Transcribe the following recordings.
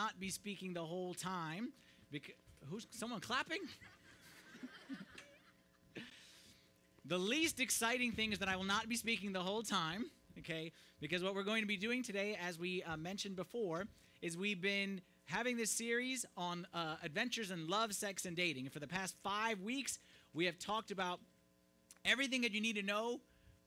not be speaking the whole time. Because, who's someone clapping? the least exciting thing is that I will not be speaking the whole time, okay? Because what we're going to be doing today, as we uh, mentioned before, is we've been having this series on uh, adventures in love, sex, and dating. And for the past five weeks, we have talked about everything that you need to know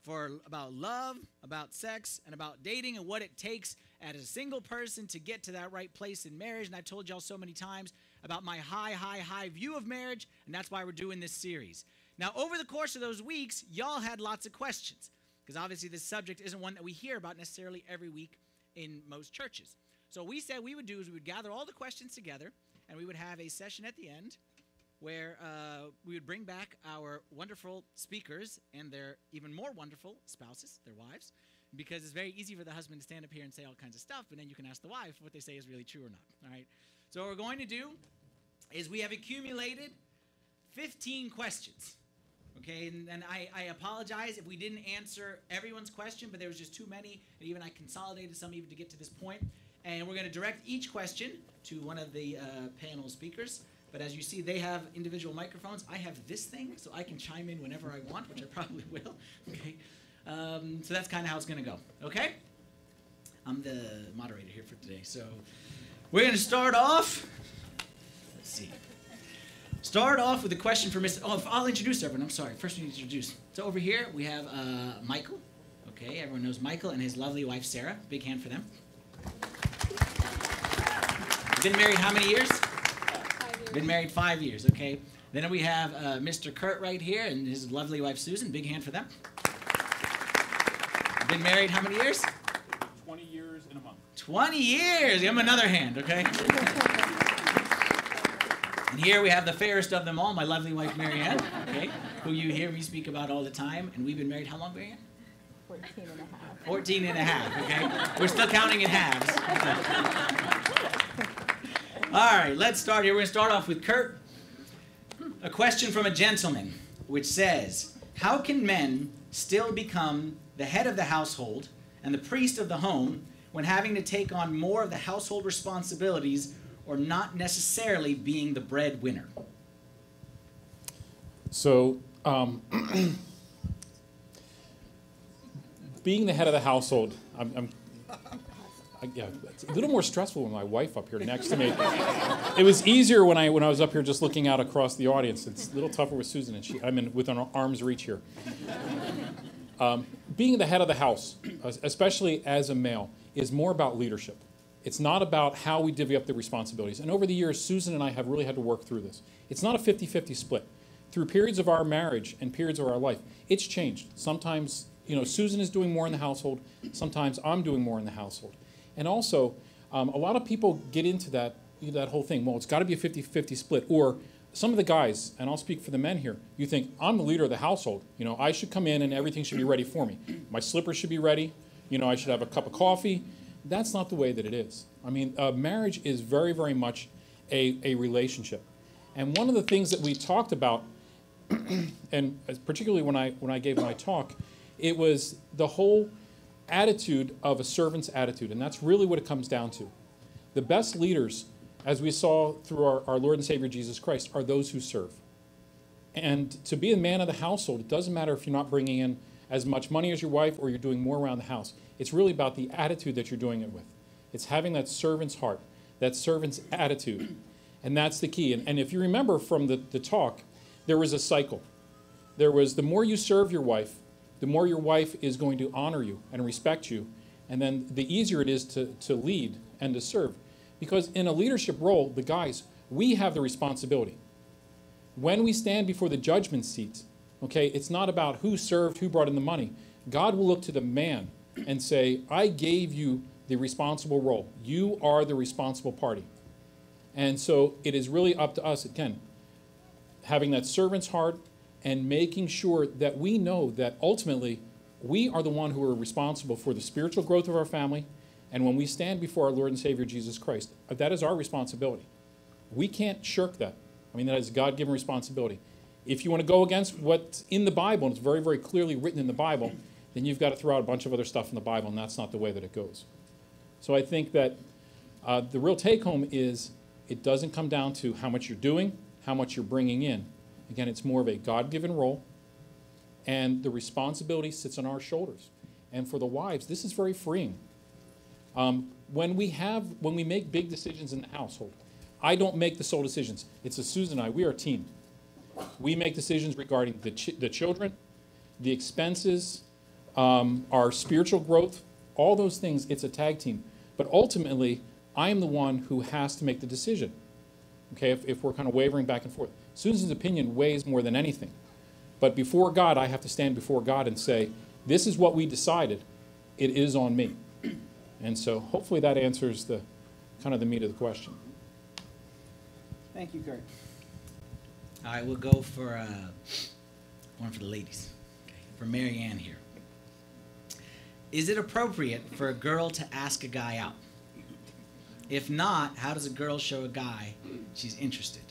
for about love, about sex, and about dating, and what it takes as a single person to get to that right place in marriage. And I've told y'all so many times about my high, high, high view of marriage, and that's why we're doing this series. Now, over the course of those weeks, y'all had lots of questions, because obviously this subject isn't one that we hear about necessarily every week in most churches. So we said we would do is we would gather all the questions together, and we would have a session at the end where uh, we would bring back our wonderful speakers and their even more wonderful spouses, their wives, because it's very easy for the husband to stand up here and say all kinds of stuff, and then you can ask the wife what they say is really true or not. All right. So what we're going to do is we have accumulated 15 questions. Okay, and, and I, I apologize if we didn't answer everyone's question, but there was just too many, and even I consolidated some even to get to this point. And we're going to direct each question to one of the uh, panel speakers. But as you see, they have individual microphones. I have this thing, so I can chime in whenever I want, which I probably will. Okay. Um, so that's kind of how it's going to go. Okay. I'm the moderator here for today. So we're going to start off. Let's see. Start off with a question for Mr. Oh, I'll introduce everyone. I'm sorry. First, we need to introduce. So over here we have uh, Michael. Okay, everyone knows Michael and his lovely wife Sarah. Big hand for them. Been married how many years? Been married five years, okay. Then we have uh, Mr. Kurt right here and his lovely wife Susan. Big hand for them. Been married how many years? 20 years in a month. 20 years. Give him another hand, okay? And here we have the fairest of them all, my lovely wife Marianne, okay, who you hear me speak about all the time. And we've been married how long, Marianne? 14 and a half. 14 and a half, okay? We're still counting in halves. All right, let's start here. We're going to start off with Kurt. A question from a gentleman, which says How can men still become the head of the household and the priest of the home when having to take on more of the household responsibilities or not necessarily being the breadwinner? So, um, being the head of the household, I'm, I'm yeah, it's a little more stressful with my wife up here next to me. it was easier when I when I was up here just looking out across the audience. It's a little tougher with Susan, and she I'm in within arm's reach here. Um, being the head of the house, especially as a male, is more about leadership. It's not about how we divvy up the responsibilities. And over the years, Susan and I have really had to work through this. It's not a 50 50 split. Through periods of our marriage and periods of our life, it's changed. Sometimes, you know, Susan is doing more in the household, sometimes I'm doing more in the household. And also, um, a lot of people get into that, that whole thing. Well, it's got to be a 50 50 split. Or some of the guys, and I'll speak for the men here, you think, I'm the leader of the household. You know, I should come in and everything should be ready for me. My slippers should be ready. You know, I should have a cup of coffee. That's not the way that it is. I mean, uh, marriage is very, very much a, a relationship. And one of the things that we talked about, and particularly when I, when I gave my talk, it was the whole attitude of a servant's attitude. And that's really what it comes down to. The best leaders, as we saw through our, our Lord and Savior Jesus Christ, are those who serve. And to be a man of the household, it doesn't matter if you're not bringing in as much money as your wife or you're doing more around the house. It's really about the attitude that you're doing it with. It's having that servant's heart, that servant's attitude. And that's the key. And, and if you remember from the, the talk, there was a cycle. There was the more you serve your wife, the more your wife is going to honor you and respect you. And then the easier it is to, to lead and to serve. Because in a leadership role, the guys, we have the responsibility. When we stand before the judgment seat, okay, it's not about who served, who brought in the money. God will look to the man and say, I gave you the responsible role. You are the responsible party. And so it is really up to us, again, having that servant's heart, and making sure that we know that ultimately we are the one who are responsible for the spiritual growth of our family. And when we stand before our Lord and Savior Jesus Christ, that is our responsibility. We can't shirk that. I mean, that is God given responsibility. If you want to go against what's in the Bible, and it's very, very clearly written in the Bible, then you've got to throw out a bunch of other stuff in the Bible, and that's not the way that it goes. So I think that Uh, the real take home is it doesn't come down to how much you're doing, how much you're bringing in. Again, it's more of a God given role, and the responsibility sits on our shoulders. And for the wives, this is very freeing. Um, when we have, when we make big decisions in the household, I don't make the sole decisions. It's a Susan and I. We are a team. We make decisions regarding the, ch- the children, the expenses, um, our spiritual growth, all those things. It's a tag team. But ultimately, I am the one who has to make the decision. Okay, if, if we're kind of wavering back and forth. Susan's opinion weighs more than anything. But before God, I have to stand before God and say, this is what we decided. It is on me. And so hopefully that answers the kind of the meat of the question. Thank you, Kurt. All right, we'll go for uh, one for the ladies. Okay, for Marianne here. Is it appropriate for a girl to ask a guy out? If not, how does a girl show a guy she's interested?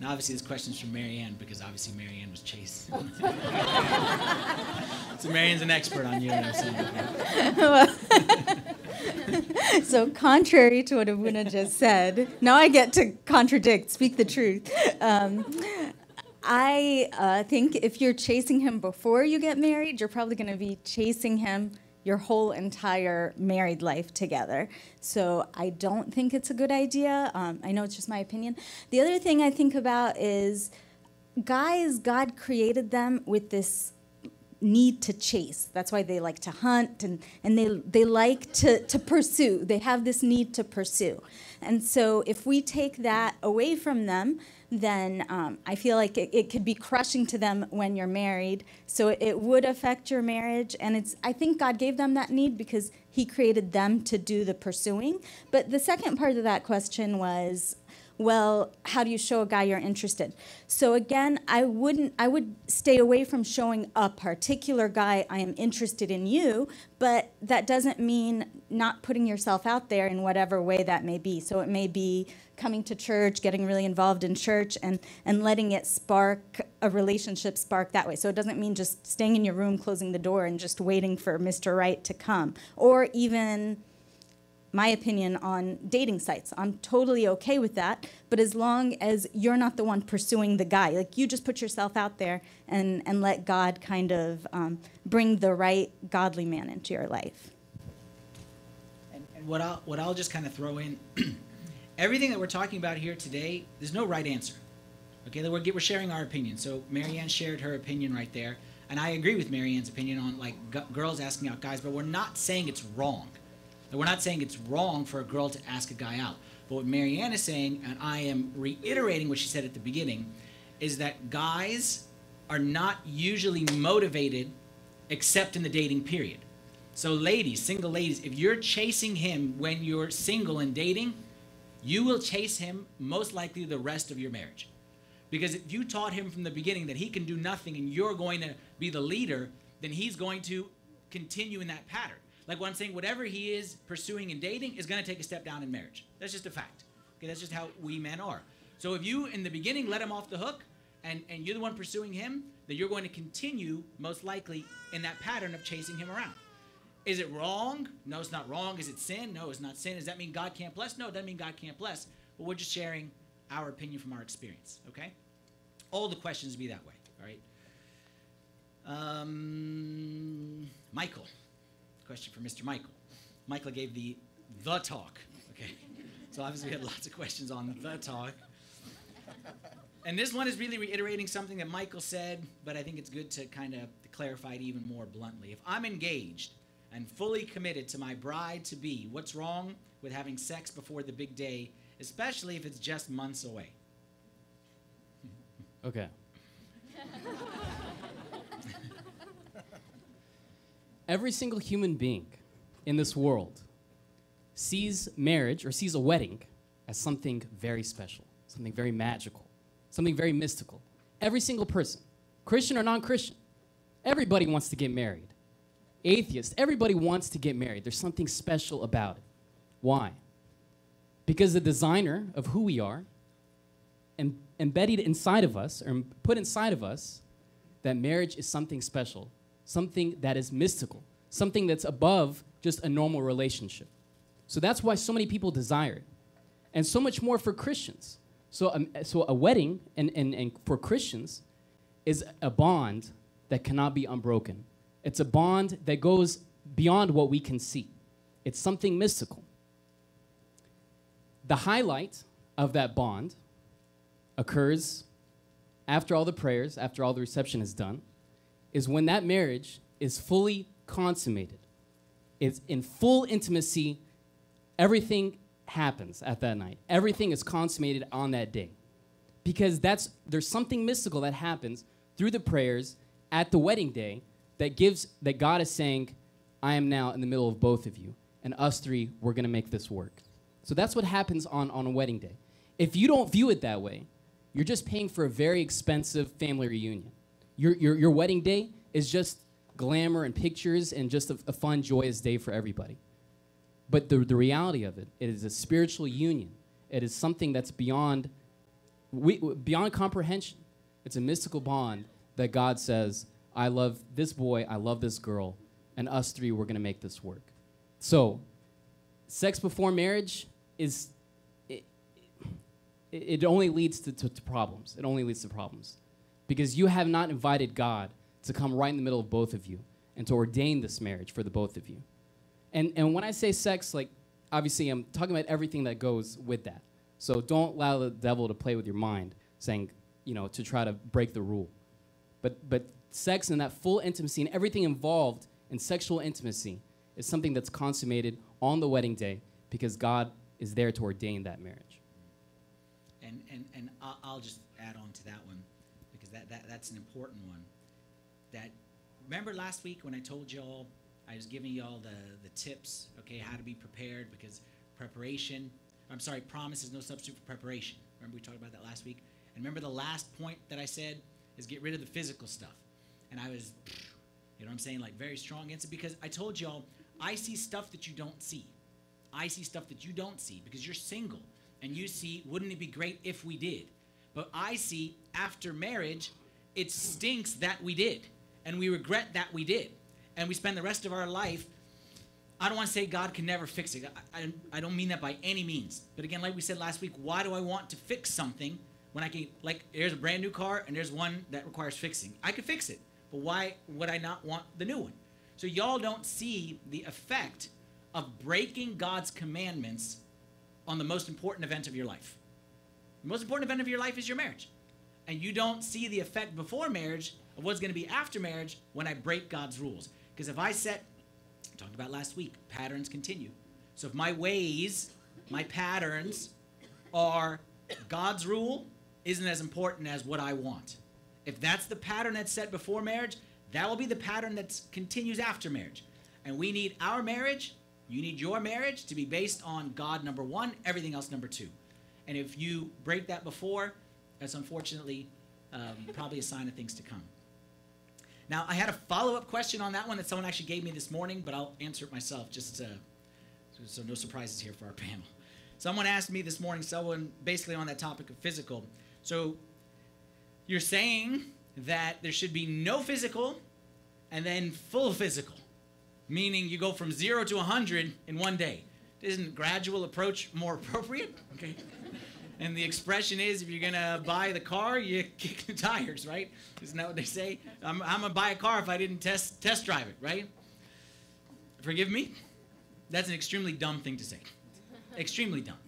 Now, obviously, this question's from Marianne because obviously Marianne was chased. so Marianne's an expert on you. So, contrary to what Abuna just said, now I get to contradict, speak the truth. Um, I uh, think if you're chasing him before you get married, you're probably going to be chasing him your whole entire married life together. So I don't think it's a good idea. Um, I know it's just my opinion. The other thing I think about is guys, God created them with this need to chase. That's why they like to hunt and, and they, they like to, to pursue. They have this need to pursue. And so if we take that away from them, then um, I feel like it, it, could be crushing to them when you're married. So it, it would affect your marriage. And it's I think God gave them that need because He created them to do the pursuing. But the second part of that question was well, how do you show a guy you're interested? So again, I wouldn't I would stay away from showing a particular guy I am interested in you, but that doesn't mean not putting yourself out there in whatever way that may be. So it may be coming to church, getting really involved in church and and letting it spark a relationship spark that way. So it doesn't mean just staying in your room, closing the door and just waiting for Mr. Right to come or even my opinion on dating sites. I'm totally okay with that, but as long as you're not the one pursuing the guy, like you just put yourself out there and, and let God kind of um, bring the right godly man into your life. And, and what, I'll, what I'll just kind of throw in everything that we're talking about here today, there's no right answer. Okay, we're, we're sharing our opinion. So Marianne shared her opinion right there. And I agree with Marianne's opinion on like girls asking out guys, but we're not saying it's wrong we're not saying it's wrong for a girl to ask a guy out. But what Marianne is saying, and I am reiterating what she said at the beginning, is that guys are not usually motivated except in the dating period. So, ladies, single ladies, if you're chasing him when you're single and dating, you will chase him most likely the rest of your marriage. Because if you taught him from the beginning that he can do nothing and you're going to be the leader, then he's going to continue in that pattern. Like what I'm saying, whatever he is pursuing and dating is going to take a step down in marriage. That's just a fact. Okay, that's just how we men are. So if you in the beginning let him off the hook, and and you're the one pursuing him, then you're going to continue most likely in that pattern of chasing him around. Is it wrong? No, it's not wrong. Is it sin? No, it's not sin. Does that mean God can't bless? No, it doesn't mean God can't bless. But we're just sharing our opinion from our experience. Okay. All the questions be that way. All right. Um, Michael question for Mr. Michael. Michael gave the the talk. Okay, so obviously we had lots of questions on the talk. And this one is really reiterating something that Michael said, but I think it's good to kind of clarify it even more bluntly. If I'm engaged and fully committed to my bride to be, what's wrong with having sex before the big day, especially if it's just months away? Okay. every single human being in this world sees marriage or sees a wedding as something very special, something very magical, something very mystical. Every single person, Christian or non Christian, everybody wants to get married. Atheist, everybody wants to get married. There's something special about it. Why? Because the designer of who we are em- embedded inside of us, or put inside of us, that marriage is something special something that is mystical, something that's above just a normal relationship. So that's why so many people desire it. And so much more for Christians. So, um, so a wedding and, and, and for Christians is a bond that cannot be unbroken. It's a bond that goes beyond what we can see. It's something mystical. The highlight of that bond occurs after all the prayers, after all the reception is done, is when that marriage is fully consummated. It's in full intimacy. Everything happens at that night. Everything is consummated on that day. Because that's there's something mystical that happens through the prayers at the wedding day that gives that God is saying, I am now in the middle of both of you, and us three, we're gonna make this work. So that's what happens on, on a wedding day. If you don't view it that way, you're just paying for a very expensive family reunion. Your, your, your wedding day is just glamour and pictures and just a, a fun, joyous day for everybody. But the, the reality of it, it is a spiritual union. It is something that's beyond, we, beyond comprehension. It's a mystical bond that God says, I love this boy, I love this girl, and us three, we're going to make this work. So, sex before marriage is, it, it only leads to, to, to problems. It only leads to problems. Because you have not invited God to come right in the middle of both of you and to ordain this marriage for the both of you. And, and when I say sex, like, obviously, I'm talking about everything that goes with that. So don't allow the devil to play with your mind, saying, you know, to try to break the rule. But, but sex and that full intimacy and everything involved in sexual intimacy is something that's consummated on the wedding day because God is there to ordain that marriage. And, and, and I'll, I'll just add on to that one because that, that, that's an important one. That remember last week when I told y'all I was giving y'all the, the tips, okay, how to be prepared because preparation, I'm sorry, promise is no substitute for preparation. Remember we talked about that last week? And remember the last point that I said is get rid of the physical stuff. And I was, you know what I'm saying, like very strong against it because I told y'all I see stuff that you don't see. I see stuff that you don't see because you're single and you see, wouldn't it be great if we did? But I see after marriage, it stinks that we did and we regret that we did and we spend the rest of our life I don't want to say God can never fix it. I, I, I, don't mean that by any means. But again, like we said last week, why do I want to fix something when I can, like, there's a brand new car and there's one that requires fixing? I could fix it, but why would I not want the new one? So y'all don't see the effect of breaking God's commandments on the most important event of your life. The most important event of your life is your marriage. And you don't see the effect before marriage of what's going to be after marriage when I break God's rules. Because if I set, talked about last week, patterns continue. So if my ways, my patterns are God's rule, isn't as important as what I want. If that's the pattern that's set before marriage, that will be the pattern that continues after marriage. And we need our marriage, you need your marriage to be based on God number one, everything else number two. And if you break that before, that's unfortunately um, probably a sign of things to come. Now, I had a follow up question on that one that someone actually gave me this morning, but I'll answer it myself just to, so no surprises here for our panel. Someone asked me this morning, someone basically on that topic of physical. So you're saying that there should be no physical and then full physical, meaning you go from zero to 100 in one day. Isn't gradual approach more appropriate? Okay. And the expression is, if you're gonna buy the car, you kick the tires, right? Isn't that what they say? I'm, I'm gonna buy a car if I didn't test test drive it, right? Forgive me. That's an extremely dumb thing to say. extremely dumb.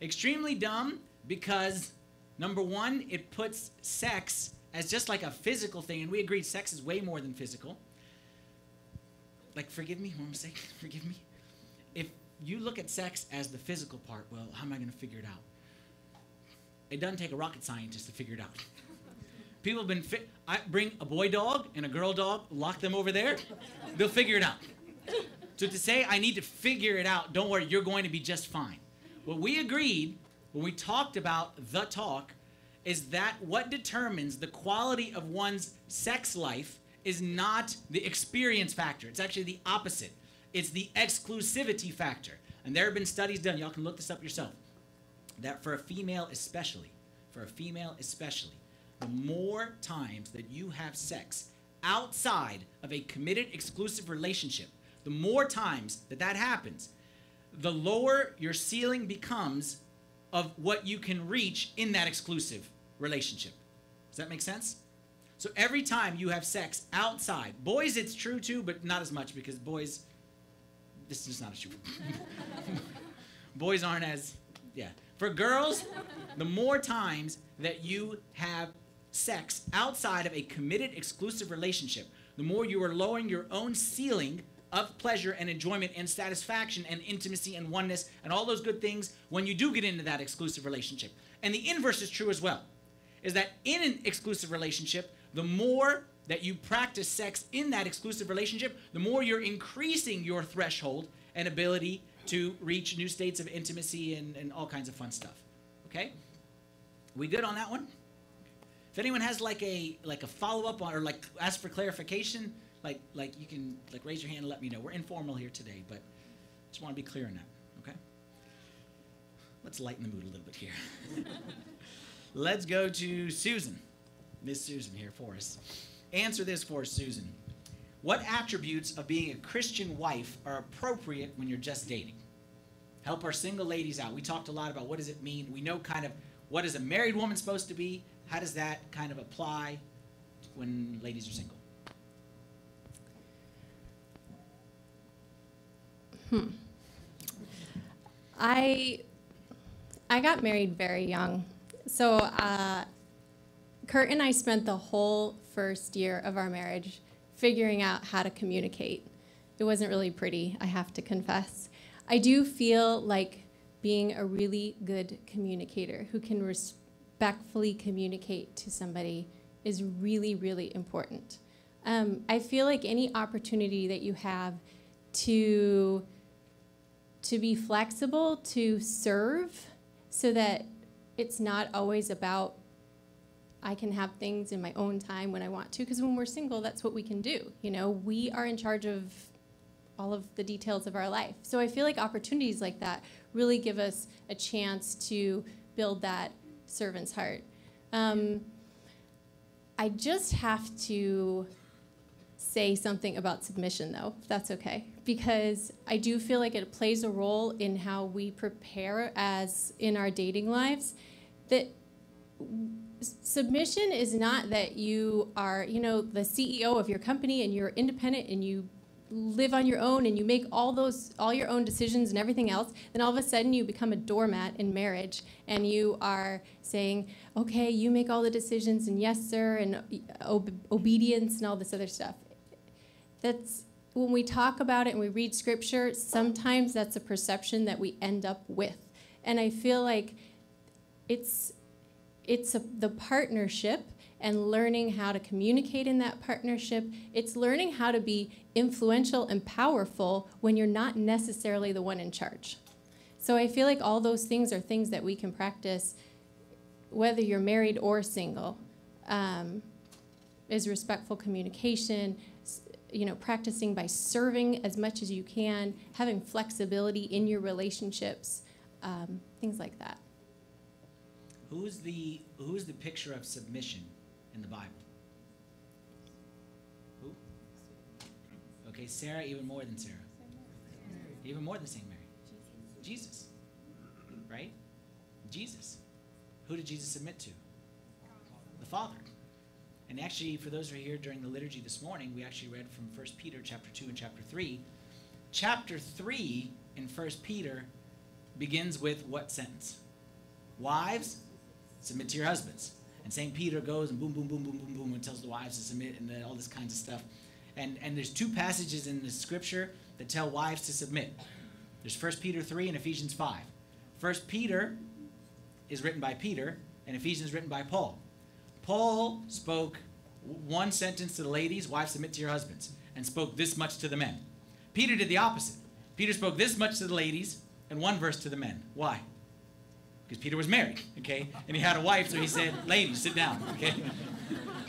Extremely dumb because number one, it puts sex as just like a physical thing, and we agreed sex is way more than physical. Like, forgive me, what I'm saying, forgive me. If you look at sex as the physical part, well, how am I gonna figure it out? It doesn't take a rocket scientist to figure it out. People have been. I bring a boy dog and a girl dog, lock them over there, they'll figure it out. So to say I need to figure it out, don't worry, you're going to be just fine. What we agreed when we talked about the talk is that what determines the quality of one's sex life is not the experience factor. It's actually the opposite. It's the exclusivity factor. And there have been studies done, y'all can look this up yourself that for a female especially, for a female especially, the more times that you have sex outside of a committed exclusive relationship, the more times that that happens, the lower your ceiling becomes of what you can reach in that exclusive relationship. Does that make sense? So every time you have sex outside, boys it's true too, but not as much because boys, this is not true. boys aren't as, yeah. For girls, the more times that you have sex outside of a committed exclusive relationship, the more you are lowering your own ceiling of pleasure and enjoyment and satisfaction and intimacy and oneness and all those good things when you do get into that exclusive relationship. And the inverse is true as well. Is that in an exclusive relationship, the more that you practice sex in that exclusive relationship, the more you're increasing your threshold and ability to reach new states of intimacy and, and all kinds of fun stuff. Okay? We good on that one? If anyone has like a like a follow up on or like ask for clarification, like like you can like raise your hand and let me know. We're informal here today, but just want to be clear on that. Okay? Let's lighten the mood a little bit here. Let's go to Susan. Miss Susan here for us. Answer this for us, Susan. What attributes of being a Christian wife are appropriate when you're just dating? Help our single ladies out. We talked a lot about what does it mean. We know kind of what is a married woman supposed to be. How does that kind of apply when ladies are single? Hmm. I I got married very young, so uh, Kurt and I spent the whole first year of our marriage figuring out how to communicate. It wasn't really pretty, I have to confess. I do feel like being a really good communicator who can respectfully communicate to somebody is really, really important. Um, I feel like any opportunity that you have to to be flexible, to serve, so that it's not always about I can have things in my own time when I want to. Because when we're single, that's what we can do. You know, we are in charge of all of the details of our life. So I feel like opportunities like that really give us a chance to build that servant's heart. Um, I just have to say something about submission, though, if that's okay, because I do feel like it plays a role in how we prepare as in our dating lives. That submission is not that you are, you know, the CEO of your company and you're independent and you live on your own and you make all those all your own decisions and everything else then all of a sudden you become a doormat in marriage and you are saying okay you make all the decisions and yes sir and uh, ob- obedience and all this other stuff that's when we talk about it and we read scripture, sometimes that's a perception that we end up with. And I feel like it's it's a, the partnership and learning how to communicate in that partnership. It's learning how to be influential and powerful when you're not necessarily the one in charge. So I feel like all those things are things that we can practice whether you're married or single. Um, is respectful communication, you know, practicing by serving as much as you can, having flexibility in your relationships, um, things like that. Who's the who's the picture of submission in the Bible? Who? Okay, Sarah, even more than Sarah. Even more than Saint Mary. Jesus. Right? Jesus. Who did Jesus submit to? The Father. And actually, for those who are here during the liturgy this morning, we actually read from 1 Peter chapter 2 and chapter 3. Chapter 3 in 1 Peter begins with what sentence? Wives, submit to your husbands. And St. Peter goes and boom, boom, boom, boom, boom, boom, and tells the wives to submit and all this kinds of stuff. And, and there's two passages in the scripture that tell wives to submit. There's 1 Peter 3 and Ephesians 5. 1 Peter is written by Peter, and Ephesians is written by Paul. Paul spoke one sentence to the ladies, wives submit to your husbands, and spoke this much to the men. Peter did the opposite. Peter spoke this much to the ladies and one verse to the men. Why? Because Peter was married, okay? And he had a wife, so he said, ladies, sit down, okay?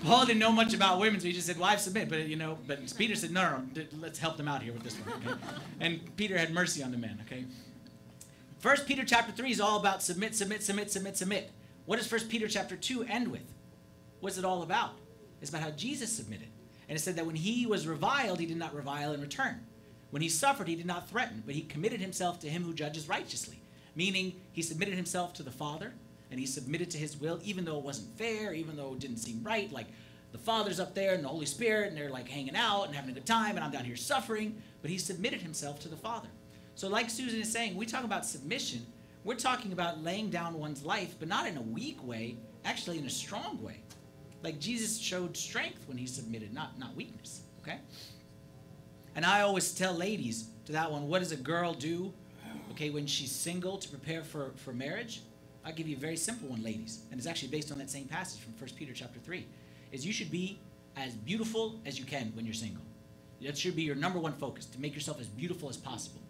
Paul didn't know much about women, so he just said, wives submit. But, you know, but Peter said, no, no, no, let's help them out here with this one, okay? And Peter had mercy on the men, okay? First Peter chapter 3 is all about submit, submit, submit, submit, submit. What does First Peter chapter 2 end with? What's it all about? It's about how Jesus submitted. And it said that when he was reviled, he did not revile in return. When he suffered, he did not threaten, but he committed himself to him who judges righteously. Meaning, he submitted himself to the Father, and he submitted to his will, even though it wasn't fair, even though it didn't seem right. Like, the Father's up there and the Holy Spirit, and they're like hanging out and having a good time, and I'm down here suffering. But he submitted himself to the Father. So, like Susan is saying, we talk about submission. We're talking about laying down one's life, but not in a weak way, actually in a strong way. Like Jesus showed strength when he submitted, not, not weakness. Okay? And I always tell ladies to that one, what does a girl do, okay, when she's single to prepare for, for marriage? I'll give you a very simple one, ladies. And it's actually based on that same passage from 1 Peter chapter 3. Is you should be as beautiful as you can when you're single. That should be your number one focus, to make yourself as beautiful as possible.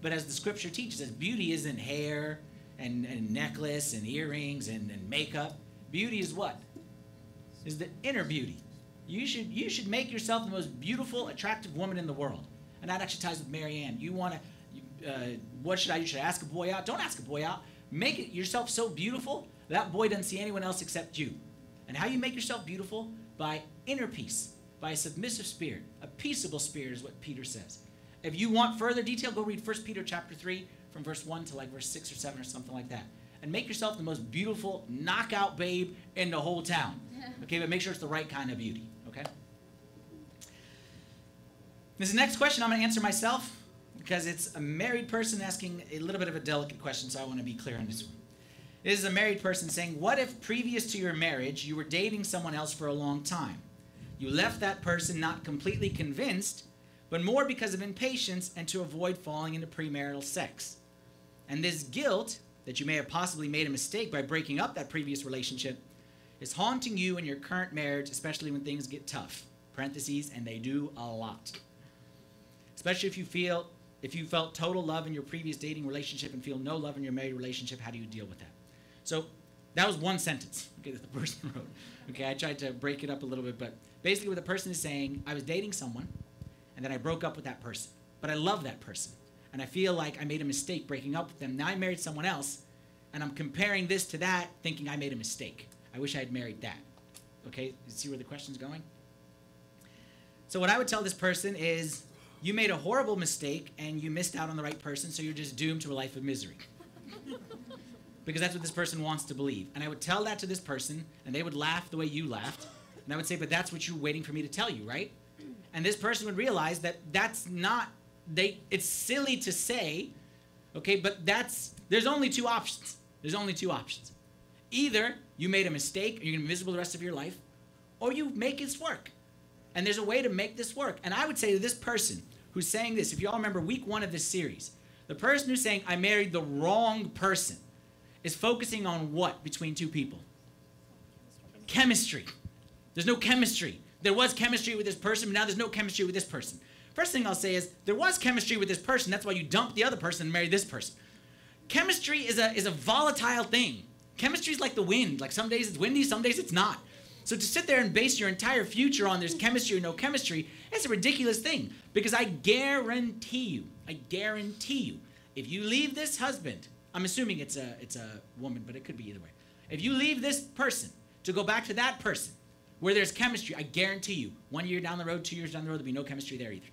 But as the scripture teaches us, beauty isn't hair and, and necklace and earrings and, and makeup. Beauty is what? Is the inner beauty. You should you should make yourself the most beautiful, attractive woman in the world. And that actually ties with Marianne. You want to, uh, what should I do? Should I ask a boy out? Don't ask a boy out. Make it yourself so beautiful that boy doesn't see anyone else except you. And how you make yourself beautiful? By inner peace, by a submissive spirit. A peaceable spirit is what Peter says. If you want further detail, go read 1 Peter chapter 3 from verse 1 to like verse 6 or 7 or something like that. And make yourself the most beautiful knockout babe in the whole town. Okay, but make sure it's the right kind of beauty. Okay? This next question I'm going to answer myself because it's a married person asking a little bit of a delicate question, so I want to be clear on this one. This is a married person saying, What if previous to your marriage you were dating someone else for a long time? You left that person not completely convinced, but more because of impatience and to avoid falling into premarital sex. And this guilt that you may have possibly made a mistake by breaking up that previous relationship is haunting you in your current marriage, especially when things get tough. Parentheses, and they do a lot. Especially if you feel if you felt total love in your previous dating relationship and feel no love in your married relationship, how do you deal with that? So that was one sentence, okay, that the person wrote. Okay, I tried to break it up a little bit, but basically what the person is saying, I was dating someone, and then I broke up with that person. But I love that person. And I feel like I made a mistake breaking up with them. Now I married someone else, and I'm comparing this to that, thinking I made a mistake. I wish I had married that. Okay, you see where the question's going? So what I would tell this person is you made a horrible mistake and you missed out on the right person, so you're just doomed to a life of misery. because that's what this person wants to believe. And I would tell that to this person, and they would laugh the way you laughed. And I would say, but that's what you're waiting for me to tell you, right? And this person would realize that that's not, they, it's silly to say, okay, but that's, there's only two options. There's only two options. Either you made a mistake and you're to be miserable the rest of your life, or you make this work. And there's a way to make this work. And I would say to this person who's saying this, if you all remember week one of this series, the person who's saying, I married the wrong person, is focusing on what between two people? Chemistry. There's no chemistry. There was chemistry with this person, but now there's no chemistry with this person. First thing I'll say is there was chemistry with this person. That's why you dump the other person and marry this person. Chemistry is a, is a volatile thing. Chemistry is like the wind. Like some days it's windy, some days it's not. So to sit there and base your entire future on there's chemistry or no chemistry, it's a ridiculous thing. Because I guarantee you, I guarantee you, if you leave this husband, I'm assuming it's a it's a woman, but it could be either way. If you leave this person to go back to that person where there's chemistry, I guarantee you, one year down the road, two years down the road, there'll be no chemistry there either.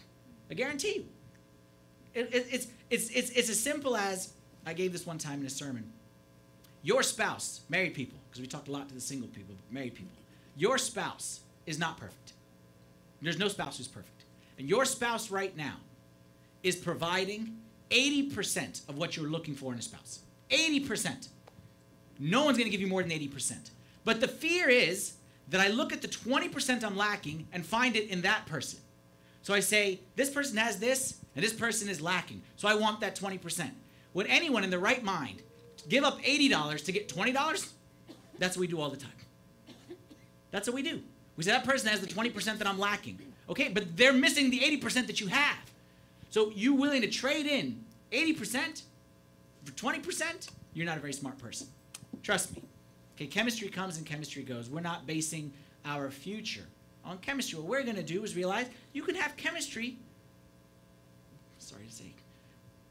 I guarantee you. It, it, it's, it's, it's, it's as simple as I gave this one time in a sermon. Your spouse, married people, because we talked a lot to the single people, but married people, your spouse is not perfect. There's no spouse who's perfect. And your spouse right now is providing 80% of what you're looking for in a spouse. 80%. No one's going to give you more than 80%. But the fear is that I look at the 20% I'm lacking and find it in that person. So I say, this person has this, and this person is lacking. So I want that 20%. Would anyone in their right mind give up $80 to get $20? That's what we do all the time. That's what we do. We say that person has the 20% that I'm lacking. Okay, but they're missing the 80% that you have. So you willing to trade in 80% for 20%? You're not a very smart person. Trust me. Okay, chemistry comes and chemistry goes. We're not basing our future on chemistry. What we're going to do is realize you can have chemistry. Sorry to say.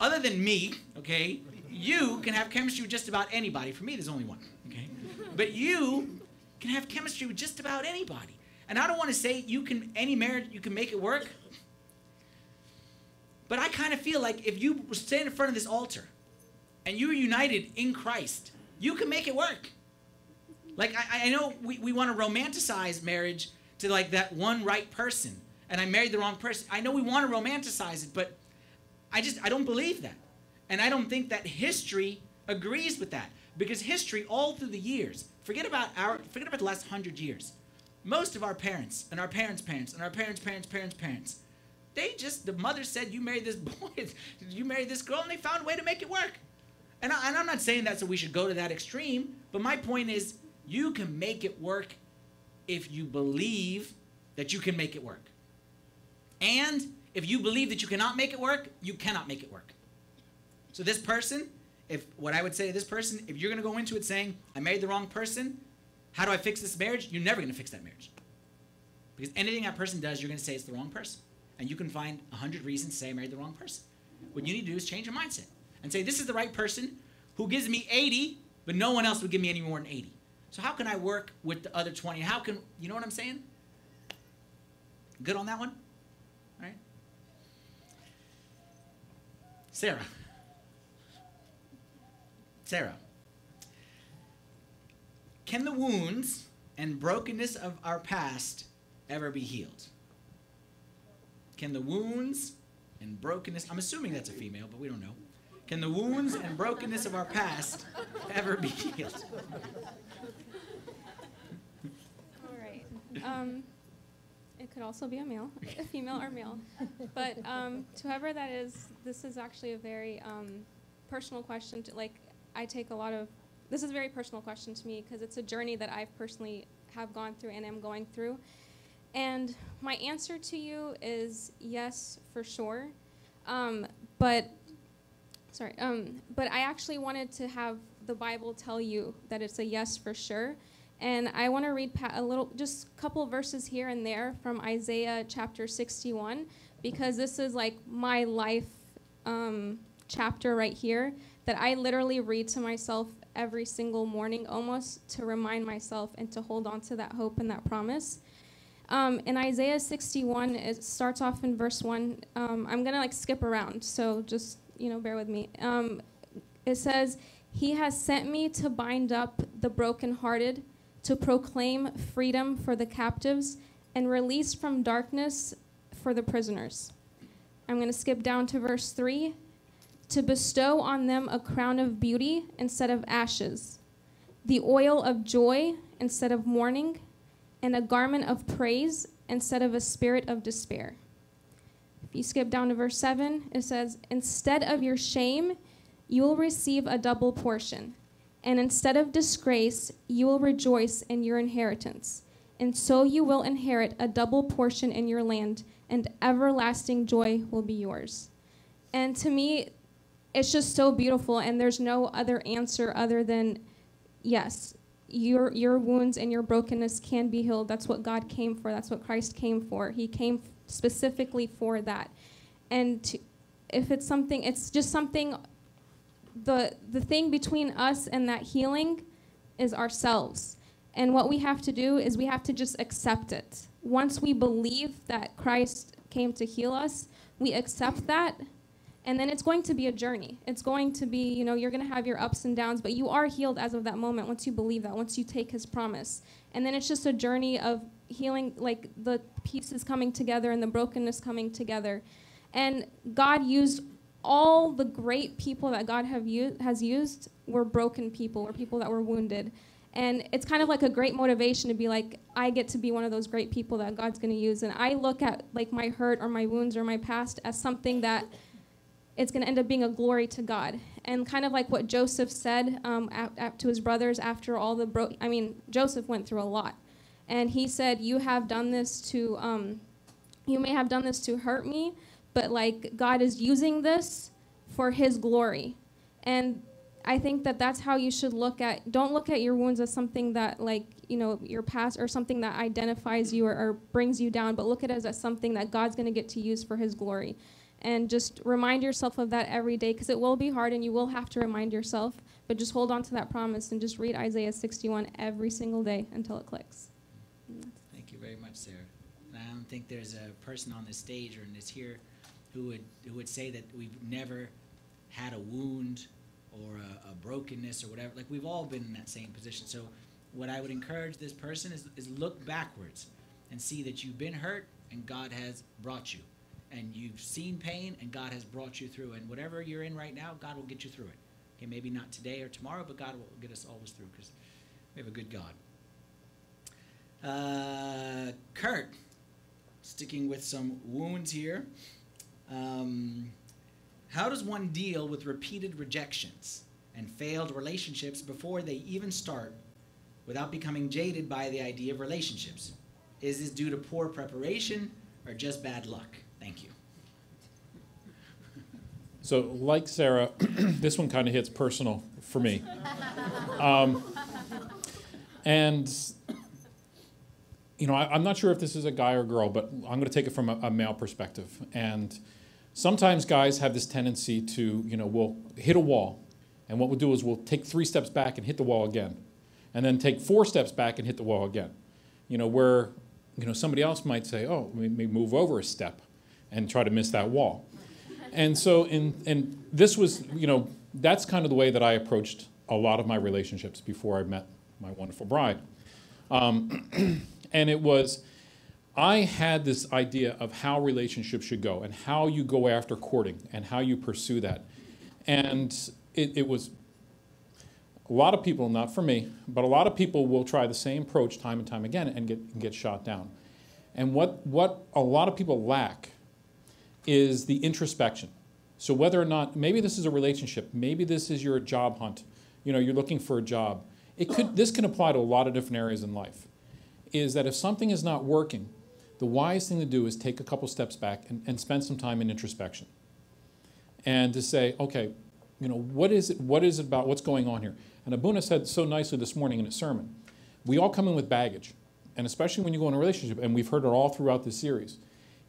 Other than me, okay, you can have chemistry with just about anybody. For me, there's only one, okay? But you can have chemistry with just about anybody. And I don't want to say you can any marriage you can make it work. But I kind of feel like if you stand in front of this altar and you're united in Christ, you can make it work. Like, I, I know we, we want to romanticize marriage to like that one right person, and I married the wrong person. I know we want to romanticize it, but I just, I don't believe that. And I don't think that history agrees with that because history all through the years forget about our forget about the last hundred years. Most of our parents and our parents parents and our parents parents parents parents they just the mother said you married this boy you married this girl and they found a way to make it work. And, I, and i'm not saying that so we should go to that extreme but my point is you can make it work if you believe that you can make it work. And if you believe that you cannot make it work you cannot make it work. So this person if what I would say to this person, if you're going to go into it saying, I married the wrong person, how do I fix this marriage? You're never going to fix that marriage. Because anything that person does, you're going to say it's the wrong person. And you can find a hundred reasons to say I married the wrong person. What you need to do is change your mindset and say, this is the right person who gives me 80, but no one else would give me any more than 80. So how can I work with the other 20? How can, you know what I'm saying? Good on that one? All right? Sarah. Sarah, can the wounds and brokenness of our past ever be healed? Can the wounds and brokenness, I'm assuming that's a female, but we don't know. Can the wounds and brokenness of our past ever be healed? All right. Um, it could also be a male, a female or male. But um, to whoever that is, this is actually a very um, personal question. To, like, I take a lot of, this is a very personal question to me because it's a journey that I've personally have gone through and am going through. And my answer to you is yes, for sure. Um, but, sorry, um, but I actually wanted to have the Bible tell you that it's a yes for sure. And I want to read a little, just a couple verses here and there from Isaiah chapter 61, because this is like my life um, chapter right here that I literally read to myself every single morning almost to remind myself and to hold on to that hope and that promise. Um, in Isaiah 61, it starts off in verse 1. Um, I'm going to like skip around, so just, you know, bear with me. Um, it says, He has sent me to bind up the brokenhearted, to proclaim freedom for the captives, and release from darkness for the prisoners. I'm going to skip down to verse 3 to bestow on them a crown of beauty instead of ashes, the oil of joy instead of mourning, and a garment of praise instead of a spirit of despair. If you skip down to verse 7, it says, Instead of your shame, you will receive a double portion, and instead of disgrace, you will rejoice in your inheritance. And so you will inherit a double portion in your land, and everlasting joy will be yours. And to me, it's just so beautiful and there's no other answer other than yes your your wounds and your brokenness can be healed. That's what god came for. That's what christ came for. He came specifically for that. And to, if it's something it's just something the the thing between us and that healing is ourselves. And what we have to do is we have to just accept it. Once we believe that christ came to heal us we accept that and then it's going to be a journey. It's going to be, you know, you're going to have your ups and downs, but you are healed as of that moment once you believe that, once you take his promise. And then it's just a journey of healing, like the pieces coming together and the brokenness coming together. And God used all the great people that God have has used were broken people, were people that were wounded. And it's kind of like a great motivation to be like, I get to be one of those great people that God's going to use. And I look at like my hurt or my wounds or my past as something that it's going to end up being a glory to God. And kind of like what Joseph said um, to his brothers after all the bro- I mean, Joseph went through a lot, and he said, "You have done this to, um, you may have done this to hurt me, but like God is using this for His glory." And I think that that's how you should look at. Don't look at your wounds as something that like you know your past or something that identifies you or, or brings you down, but look at it as, as something that God's going to get to use for His glory and just remind yourself of that every day because it will be hard and you will have to remind yourself but just hold on to that promise and just read isaiah 61 every single day until it clicks thank you very much sarah i don't think there's a person on this stage or in this here who would who would say that we've never had a wound or a, a brokenness or whatever. Like we've all been in that same position. So what I would encourage this person is, is look backwards and see that you've been hurt and God has brought you. And you've seen pain and God has brought you through. And whatever you're in right now, God will get you through it. Okay, maybe not today or tomorrow, but God will get us always through because we have a good God. Uh, Kurt, sticking with some wounds here. Um, how does one deal with repeated rejections and failed relationships before they even start without becoming jaded by the idea of relationships? Is this due to poor preparation or just bad luck? Thank you. So, like Sarah, this one kind of hits personal for me. Um, and, you know, I, am not sure if this is a guy or girl, but I'm going to take it from a, a, male perspective. And sometimes guys have this tendency to, you know, we'll hit a wall. And what we'll do is we'll take three steps back and hit the wall again. And then take four steps back and hit the wall again. You know, where, you know, somebody else might say, oh, we may move over a step and try to miss that wall. And so in and this was you know that's kind of the way that I approached a lot of my relationships before I met my wonderful bride, um, and it was I had this idea of how relationships should go and how you go after courting and how you pursue that, and it, it was a lot of people, not for me, but a lot of people will try the same approach time and time again and get, get shot down. And what, what a lot of people lack is the introspection. So whether or not, maybe this is a relationship, maybe this is your job hunt, you know, you're looking for a job. It could, this can apply to a lot of different areas in life. Is that if something is not working, the wise thing to do is take a couple steps back and, and spend some time in introspection. And to say, okay, you know, what is it, what is it about, what's going on here? And Abuna said so nicely this morning in his sermon, we all come in with baggage. And especially when you go in a relationship, and we've heard it all throughout this series,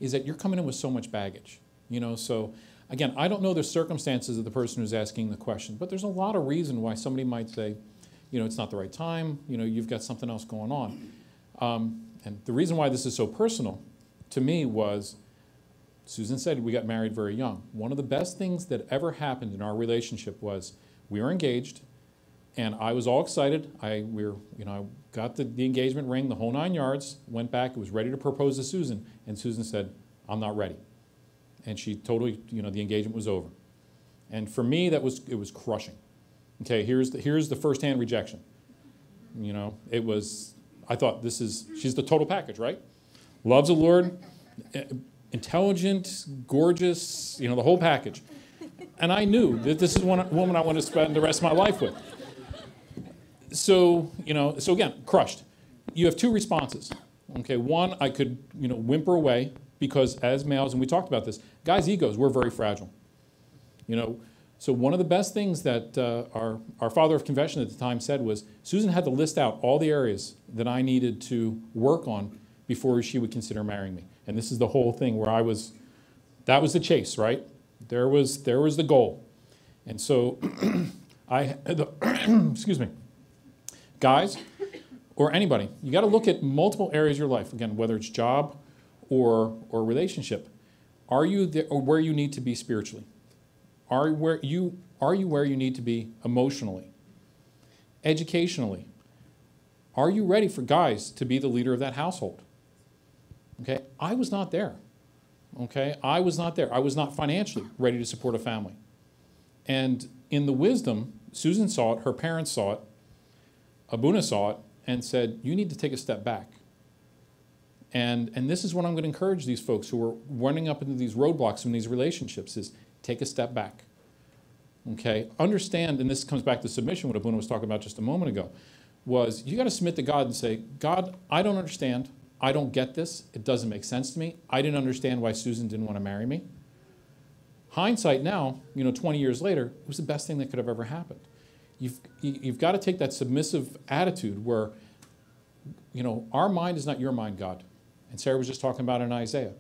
is that you're coming in with so much baggage. You know, so again, I don't know the circumstances of the person who's asking the question, but there's a lot of reason why somebody might say, you know, it's not the right time. You know, you've got something else going on. Um, and the reason why this is so personal to me was Susan said we got married very young. One of the best things that ever happened in our relationship was we were engaged, and I was all excited. I we were, you know, I got the, the engagement ring, the whole nine yards. Went back, was ready to propose to Susan, and Susan said, "I'm not ready," and she totally, you know, the engagement was over. And for me, that was it was crushing. Okay, here's the, here's the firsthand rejection. You know, it was. I thought this is she's the total package, right? Loves the Lord, eh, intelligent, gorgeous, you know, the whole package. And I knew that this is one woman I want to spend the rest of my life with so, you know, so again, crushed. You have two responses. Okay, one, I could, you know, whimper away because as males, and we talked about this, guys' egos, we're very fragile. You know, so one of the best things that uh, our, our father of confession at the time said was Susan had to list out all the areas that I needed to work on before she would consider marrying me. And this is the whole thing where I was, that was the chase, right? There was, there was the goal. And so I, the, excuse me, guys or anybody, you got to look at multiple areas of your life. Again, whether it's job or, or relationship. Are you there, or where you need to be spiritually? Are, where you, are you where you need to be emotionally? Educationally? Are you ready for guys to be the leader of that household? Okay, I was not there. Okay, I was not there. I was not financially ready to support a family. And in the wisdom, Susan saw it, her parents saw it, Abuna saw it and said, You need to take a step back. And, and this is what I'm going to encourage these folks who are running up into these roadblocks in these relationships is take a step back. Okay? Understand, and this comes back to submission, what Abuna was talking about just a moment ago, was you got to submit to God and say, God, I don't understand. I don't get this. It doesn't make sense to me. I didn't understand why Susan didn't want to marry me. Hindsight now, you know, 20 years later, it was the best thing that could have ever happened you've, you've got to take that submissive attitude where, you know, our mind is not your mind, God. And Sarah was just talking about in Isaiah.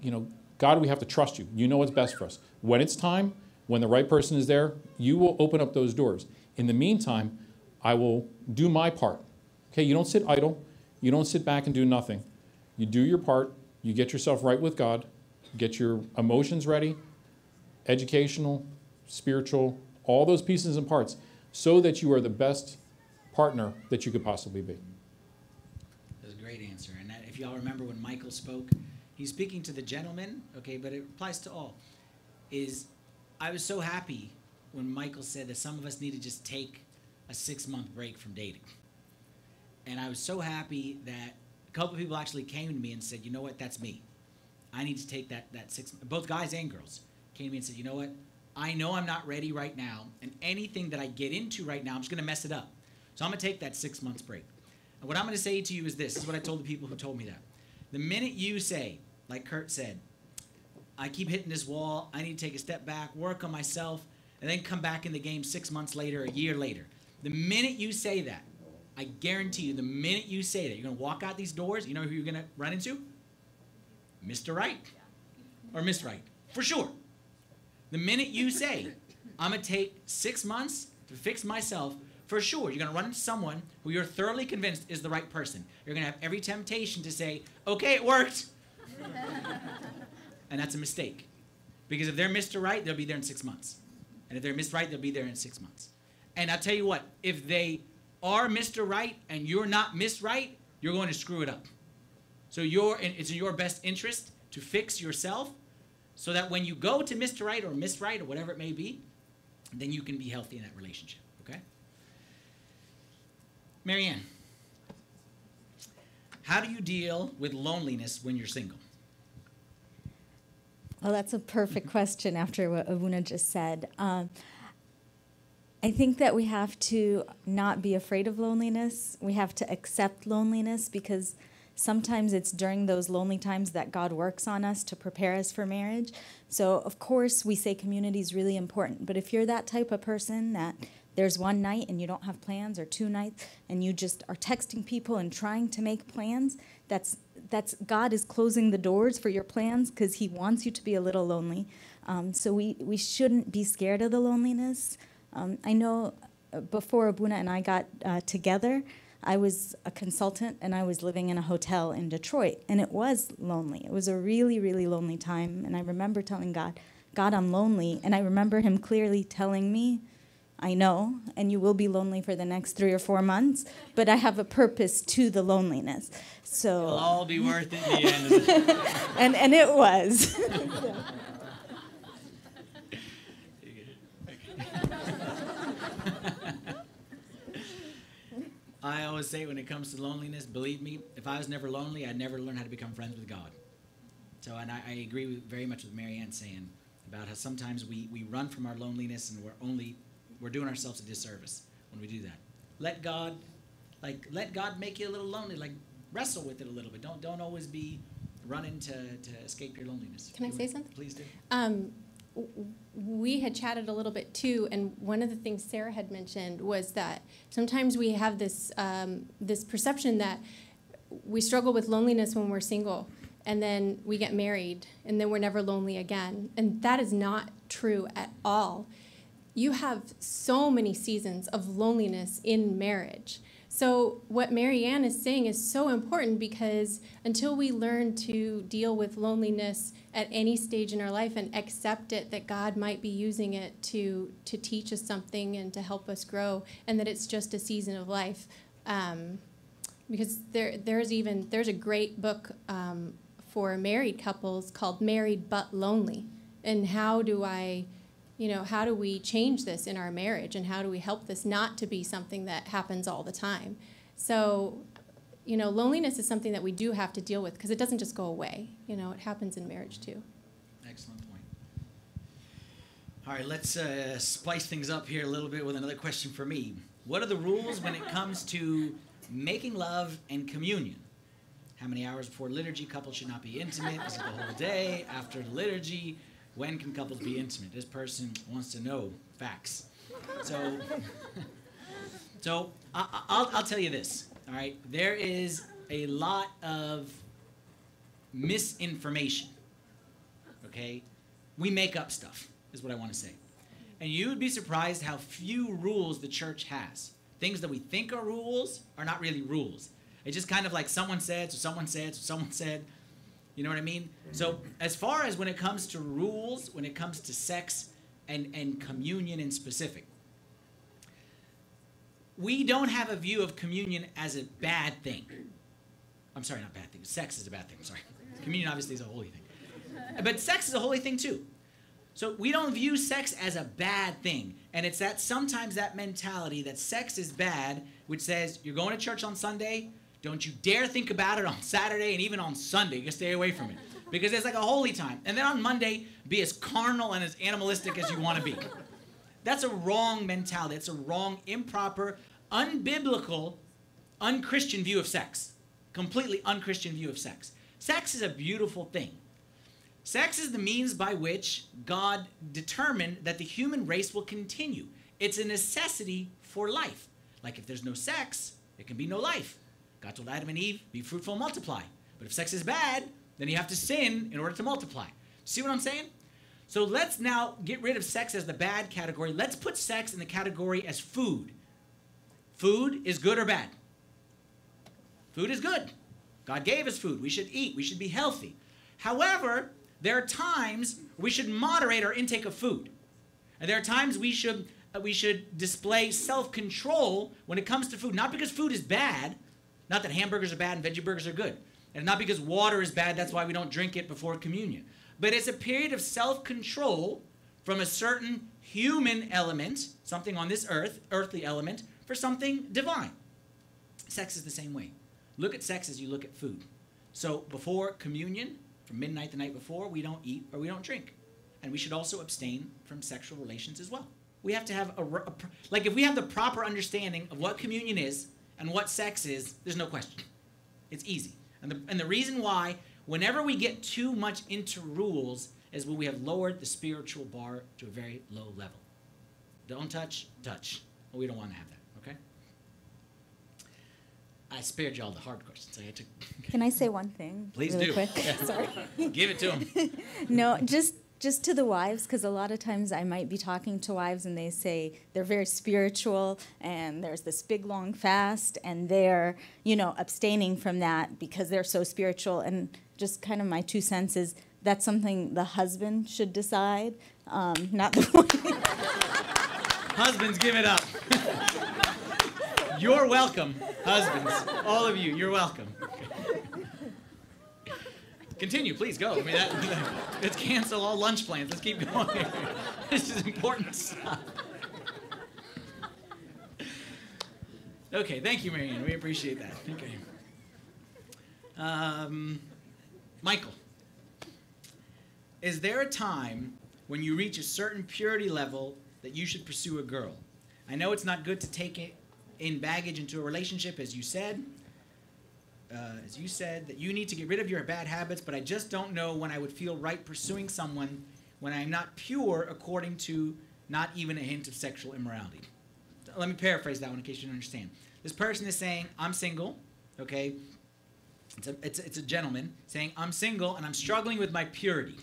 You know, God, we have to trust you. You know what's best for us. When it's time, when the right person is there, you will open up those doors. In the meantime, I will do my part. Okay, you don't sit idle. You don't sit back and do nothing. You do your part. You get yourself right with God. get your emotions ready, educational, spiritual, all those pieces and parts, so that you are the best partner that you could possibly be. That was a great answer. And that, if y'all remember when Michael spoke, he's speaking to the gentleman, okay, but it applies to all. Is I was so happy when Michael said that some of us need to just take a six month break from dating. And I was so happy that a couple people actually came to me and said, you know what, that's me. I need to take that, that six, both guys and girls came to me and said, you know what, I know I'm not ready right now, and anything that I get into right now, I'm just gonna mess it up. So I'm gonna take that six months break. And what I'm gonna say to you is this, this is what I told the people who told me that. The minute you say, like Kurt said, I keep hitting this wall, I need to take a step back, work on myself, and then come back in the game six months later, a year later. The minute you say that, I guarantee you, the minute you say that, you're gonna walk out these doors, you know who you're gonna run into? Mr. Right. Or Miss Right. For sure. The minute you say, I'm gonna take six months to fix myself, for sure, you're gonna run into someone who you're thoroughly convinced is the right person. You're gonna have every temptation to say, okay, it worked. and that's a mistake. Because if they're Mr. Right, they'll be there in six months. And if they're Miss Right, they'll be there in six months. And I'll tell you what, if they are Mr. Right and you're not Miss Right, you're going to screw it up. So you're in, it's in your best interest to fix yourself so that when you go to Mr. Right or Miss Right or whatever it may be, then you can be healthy in that relationship. Okay? Marianne, how do you deal with loneliness when you're single? Well, that's a perfect question after what Abuna just said. Um, I think that we have to not be afraid of loneliness. We have to accept loneliness because sometimes it's during those lonely times that God works on us to prepare us for marriage. So, of course, we say community is really important. But if you're that type of person that there's one night and you don't have plans, or two nights and you just are texting people and trying to make plans, that's that's God is closing the doors for your plans because He wants you to be a little lonely. Um, so we we shouldn't be scared of the loneliness. Um, I know uh, before Abuna and I got uh, together, I was a consultant and I was living in a hotel in Detroit, and it was lonely. It was a really, really lonely time. And I remember telling God, God, I'm lonely. And I remember Him clearly telling me, I know, and you will be lonely for the next three or four months, but I have a purpose to the loneliness. So It'll all be worth it in the end. and and it was. I always say when it comes to loneliness, believe me, if I was never lonely, I'd never learn how to become friends with God. So, and I, I agree with, very much with Marianne saying about how sometimes we, we run from our loneliness and we're only, we're doing ourselves a disservice when we do that. Let God, like, let God make you a little lonely. Like, wrestle with it a little bit. Don't, don't always be running to, to escape your loneliness. Can I say something? Please do. Um, we had chatted a little bit too, and one of the things Sarah had mentioned was that sometimes we have this um, this perception that we struggle with loneliness when we're single, and then we get married, and then we're never lonely again, and that is not true at all. You have so many seasons of loneliness in marriage. So, what Marianne is saying is so important because until we learn to deal with loneliness at any stage in our life and accept it that God might be using it to, to teach us something and to help us grow, and that it's just a season of life. Um, because there, there's even there's a great book um, for married couples called Married But Lonely, and how do I you know, how do we change this in our marriage and how do we help this not to be something that happens all the time? So, you know, loneliness is something that we do have to deal with because it doesn't just go away. You know, it happens in marriage too. Excellent point. All right, let's uh, splice things up here a little bit with another question for me. What are the rules when it comes to making love and communion? How many hours before liturgy couples should not be intimate? Is it the whole day after liturgy? When can couples be intimate? This person wants to know facts. So, so I, I- I'll, I'll tell you this. All right, there is a lot of misinformation okay? We make up stuff, is what I want to say. And you would be surprised how few rules the church has. Things that we think are rules are not really rules. It's just kind of like someone said, so someone said, so someone said. You know what I mean? So, as far as when it comes to rules, when it comes to sex and, and communion in specific, we don't have a view of communion as a bad thing. I'm sorry, not bad thing. Sex is a bad thing. I'm sorry. Communion obviously is a holy thing. But sex is a holy thing too. So we don't view sex as a bad thing. And it's that sometimes that mentality that sex is bad, which says you're going to church on Sunday, don't you dare think about it on Saturday and even on Sunday. You stay away from it. Because it's like a holy time. And then on Monday, be as carnal and as animalistic as you want to be. That's a wrong mentality. It's a wrong, improper, unbiblical, unchristian view of sex. Completely unchristian view of sex. Sex is a beautiful thing. Sex is the means by which God determined that the human race will continue. It's a necessity for life. Like if there's no sex, there can be no life. God told Adam and Eve, be fruitful and multiply. But if sex is bad, then you have to sin in order to multiply. See what I'm saying? So let's now get rid of sex as the bad category. Let's put sex in the category as food. Food is good or bad? Food is good. God gave us food. We should eat. We should be healthy. However, there are times we should moderate our intake of food. And there are times we should uh, we should display self-control when it comes to food. Not because food is bad, not that hamburgers are bad and veggie burgers are good. And not because water is bad, that's why we don't drink it before communion. But it's a period of self-control from a certain human element, something on this earth, earthly element, for something divine. Sex is the same way. Look at sex as you look at food. So before communion, from midnight the night before, we don't eat or we don't drink. And we should also abstain from sexual relations as well. We have to have a, a like if we have the proper understanding of what communion is and what sex is, there's no question. It's easy. And the, and the reason why, whenever we get too much into rules, is when we have lowered the spiritual bar to a very low level. Don't touch, touch. We don't want to have that. Okay? I spared you all the hard questions. I had to. Can I say one thing? Please really do. Quick? Yeah. Sorry. Give it to him. no, just just to the wives, because a lot of times I might be talking to wives and they say they're very spiritual and there's this big long fast and they're, you know, abstaining from that because they're so spiritual. And just kind of my two cents is that's something the husband should decide, um, not the wife. Husbands, give it up. You're welcome, husbands. All of you, you're welcome. Continue, please go. I mean, that, let's cancel all lunch plans. Let's keep going. this is important stuff. Okay, thank you, Marianne. We appreciate that. Okay. Um, Michael, is there a time when you reach a certain purity level that you should pursue a girl? I know it's not good to take it in baggage into a relationship, as you said. Uh, as you said, that you need to get rid of your bad habits, but I just don't know when I would feel right pursuing someone when I'm not pure according to not even a hint of sexual immorality. Let me paraphrase that one in case you don't understand. This person is saying, I'm single, okay? It's a, it's, it's a gentleman saying, I'm single and I'm struggling with my purity.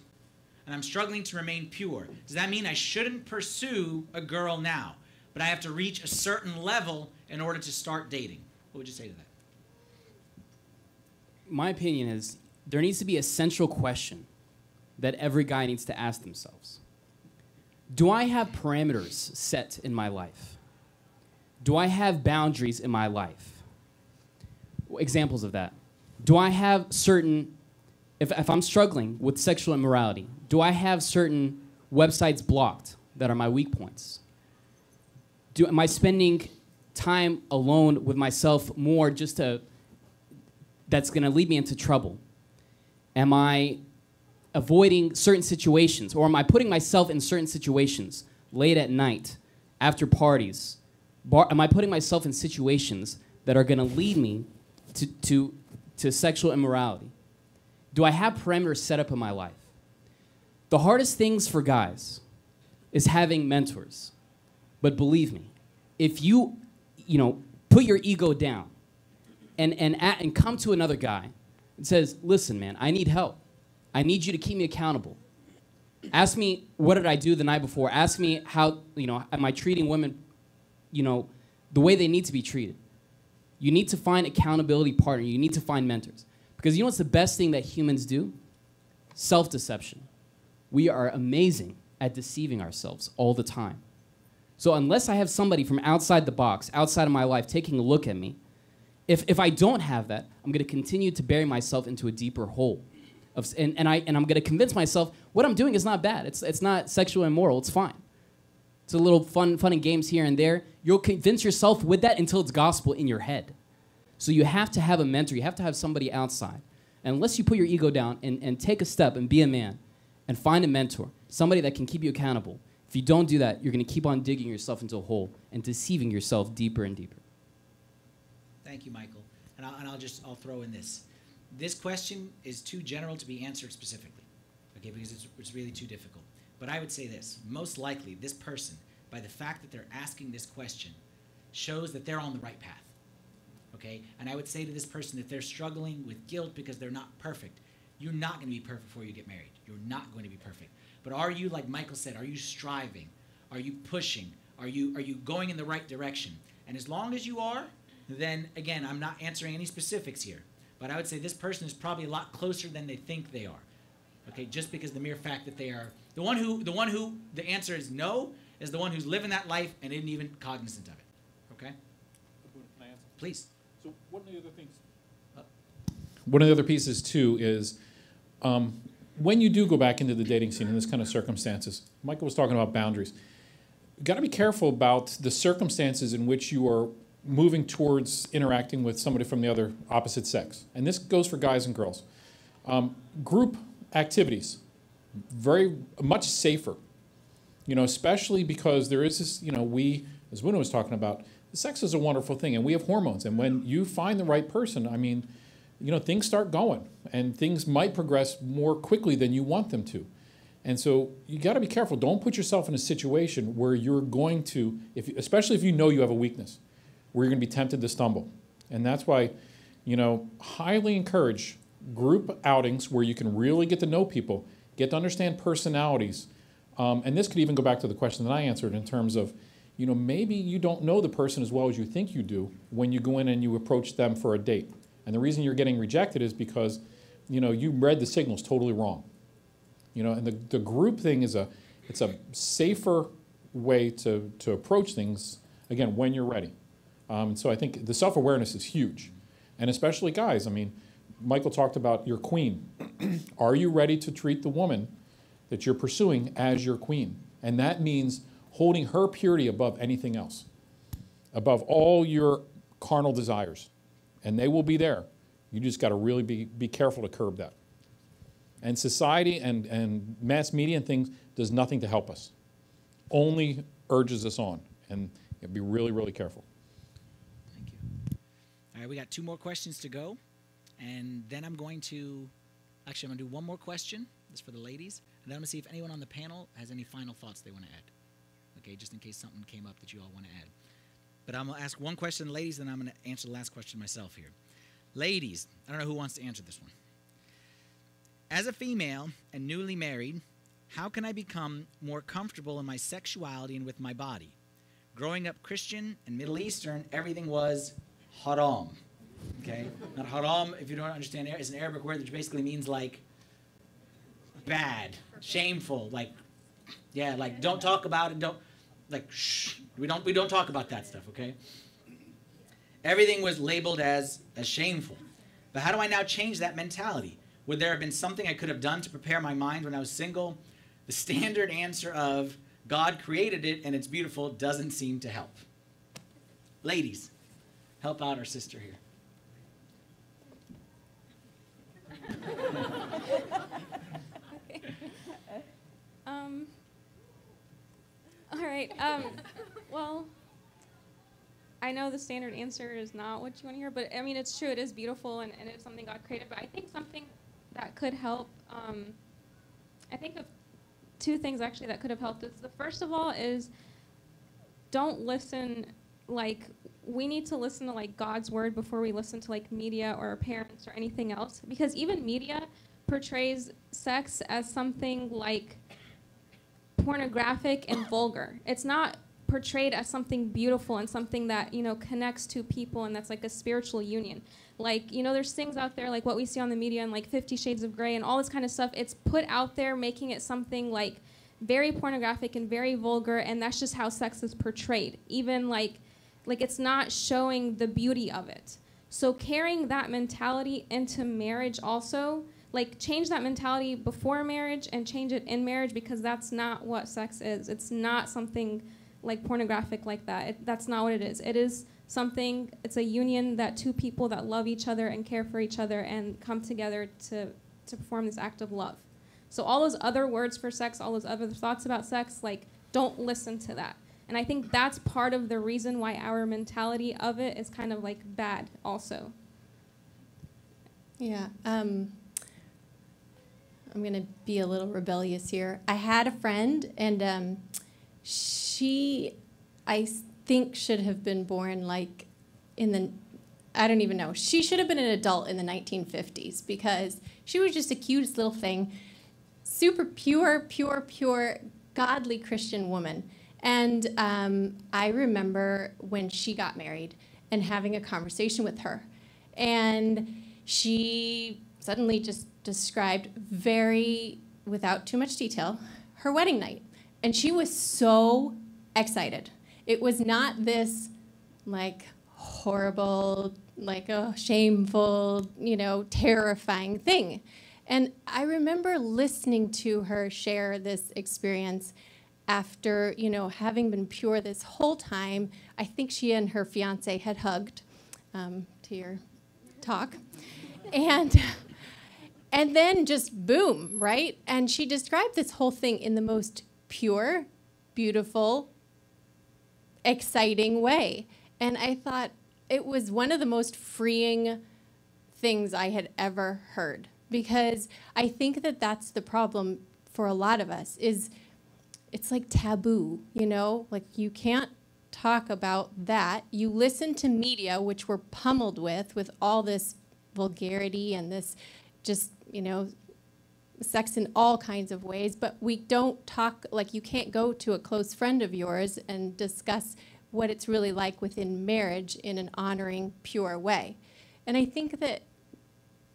And I'm struggling to remain pure. Does that mean I shouldn't pursue a girl now? But I have to reach a certain level in order to start dating. What would you say to that? My opinion is there needs to be a central question that every guy needs to ask themselves Do I have parameters set in my life? Do I have boundaries in my life? Examples of that. Do I have certain, if, if I'm struggling with sexual immorality, do I have certain websites blocked that are my weak points? Do, am I spending time alone with myself more just to that's going to lead me into trouble? Am I avoiding certain situations or am I putting myself in certain situations late at night after parties? Bar, am I putting myself in situations that are going to lead me to, to, to sexual immorality? Do I have parameters set up in my life? The hardest things for guys is having mentors. But believe me, if you you know, put your ego down and, and, at, and come to another guy and says, listen, man, I need help. I need you to keep me accountable. Ask me, what did I do the night before? Ask me how, you know, am I treating women, you know, the way they need to be treated? You need to find accountability partner. You need to find mentors. Because you know what's the best thing that humans do? self deception. We are amazing at deceiving ourselves all the time. So, unless I have somebody from outside the box, outside of my life, taking a look at me, if, if I don't have that, I'm going to continue to bury myself into a deeper hole. Of, and, and, I, and I'm going to convince myself what I'm doing is not bad. It's, it's not sexual immoral. It's fine. It's a little fun, fun and games here and there. You'll convince yourself with that until it's gospel in your head. So you have to have a mentor. You have to have somebody outside. And unless you put your ego down and, and take a step and be a man and find a mentor, somebody that can keep you accountable, if you don't do that, you're going to keep on digging yourself into a hole and deceiving yourself deeper and deeper. Thank you, Michael. And I'll, and I'll just I'll throw in this. This question is too general to be answered specifically, okay? Because it's, it's really too difficult. But I would say this: most likely, this person, by the fact that they're asking this question, shows that they're on the right path. Okay? And I would say to this person that they're struggling with guilt because they're not perfect. You're not going to be perfect before you get married. You're not going to be perfect. But are you, like Michael said, are you striving? Are you pushing? Are you are you going in the right direction? And as long as you are, then again, I'm not answering any specifics here. But I would say this person is probably a lot closer than they think they are. Okay, just because the mere fact that they are the one who the one who the answer is no is the one who's living that life and isn't even cognizant of it. Okay? Please. So one of the other things. One of the other pieces too is um, when you do go back into the dating scene in this kind of circumstances. Michael was talking about boundaries. You got to be careful about the circumstances in which you are moving towards interacting with somebody from the other opposite sex, and this goes for guys and girls. Um, group activities, very much safer. You know, especially because there is this. You know, we as Wuna was talking about sex is a wonderful thing, and we have hormones. And when you find the right person, I mean, you know, things start going, and things might progress more quickly than you want them to. And so you got to be careful. Don't put yourself in a situation where you're going to, if, especially if you know you have a weakness, where you're going to be tempted to stumble. And that's why, you know, highly encourage group outings where you can really get to know people, get to understand personalities. Um, and this could even go back to the question that I answered in terms of, you know, maybe you don't know the person as well as you think you do when you go in and you approach them for a date. And the reason you're getting rejected is because, you know, you read the signals totally wrong. You know, and the, the group thing is a, it's a safer way to, to approach things, again, when you're ready. Um, so I think the self-awareness is huge. And especially guys, I mean, Michael talked about your queen. Are you ready to treat the woman that you're pursuing as your queen? And that means holding her purity above anything else, above all your carnal desires. And they will be there. You just got to really be, be careful to curb that. And society and, and mass media and things does nothing to help us, only urges us on. And be really, really careful. All right, we got two more questions to go. And then I'm going to, actually, I'm going to do one more question. This for the ladies. And then I'm going to see if anyone on the panel has any final thoughts they want to add. Okay, just in case something came up that you all want to add. But I'm going to ask one question, ladies, then I'm going to answer the last question myself here. Ladies, I don't know who wants to answer this one. As a female and newly married, how can I become more comfortable in my sexuality and with my body? Growing up Christian and Middle Eastern, everything was haram. Okay? Not haram, if you don't understand, it's an Arabic word that basically means like bad, shameful, like, yeah, like don't talk about it, don't, like, shh. We don't, we don't talk about that stuff, okay? Everything was labeled as, as shameful. But how do I now change that mentality? Would there have been something I could have done to prepare my mind when I was single? The standard answer of God created it and it's beautiful doesn't seem to help. Ladies, help out our sister here. Um, all right. Um, well, I know the standard answer is not what you want to hear, but I mean, it's true. It is beautiful and, and it's something God created. But I think something that could help, um, I think of two things actually that could have helped. Is the first of all is don't listen like we need to listen to like God's word before we listen to like media or our parents or anything else. Because even media portrays sex as something like pornographic and vulgar. It's not portrayed as something beautiful and something that you know connects two people and that's like a spiritual union. Like you know there's things out there like what we see on the media and like 50 shades of gray and all this kind of stuff. It's put out there making it something like very pornographic and very vulgar and that's just how sex is portrayed. Even like like it's not showing the beauty of it. So carrying that mentality into marriage also like change that mentality before marriage and change it in marriage because that's not what sex is. It's not something like pornographic like that. It, that's not what it is. It is something it's a union that two people that love each other and care for each other and come together to to perform this act of love. So all those other words for sex all those other thoughts about sex like don't listen to that and i think that's part of the reason why our mentality of it is kind of like bad also Yeah. Um, I'm going to be a little rebellious here. I had a friend, and um, she, I think, should have been born like in the, I don't even know. She should have been an adult in the 1950s because she was just the cutest little thing. Super pure, pure, pure, godly Christian woman. And um, I remember when she got married and having a conversation with her. And she suddenly just described very, without too much detail, her wedding night. And she was so excited. It was not this like horrible, like a shameful, you know, terrifying thing. And I remember listening to her share this experience after, you know, having been pure this whole time. I think she and her fiance had hugged um, to your talk. And and then just boom, right? And she described this whole thing in the most pure, beautiful, exciting way. And I thought it was one of the most freeing things I had ever heard because I think that that's the problem for a lot of us is it's like taboo, you know? Like you can't talk about that. You listen to media which we're pummeled with with all this vulgarity and this just, you know, sex in all kinds of ways, but we don't talk like you can't go to a close friend of yours and discuss what it's really like within marriage in an honoring, pure way. And I think that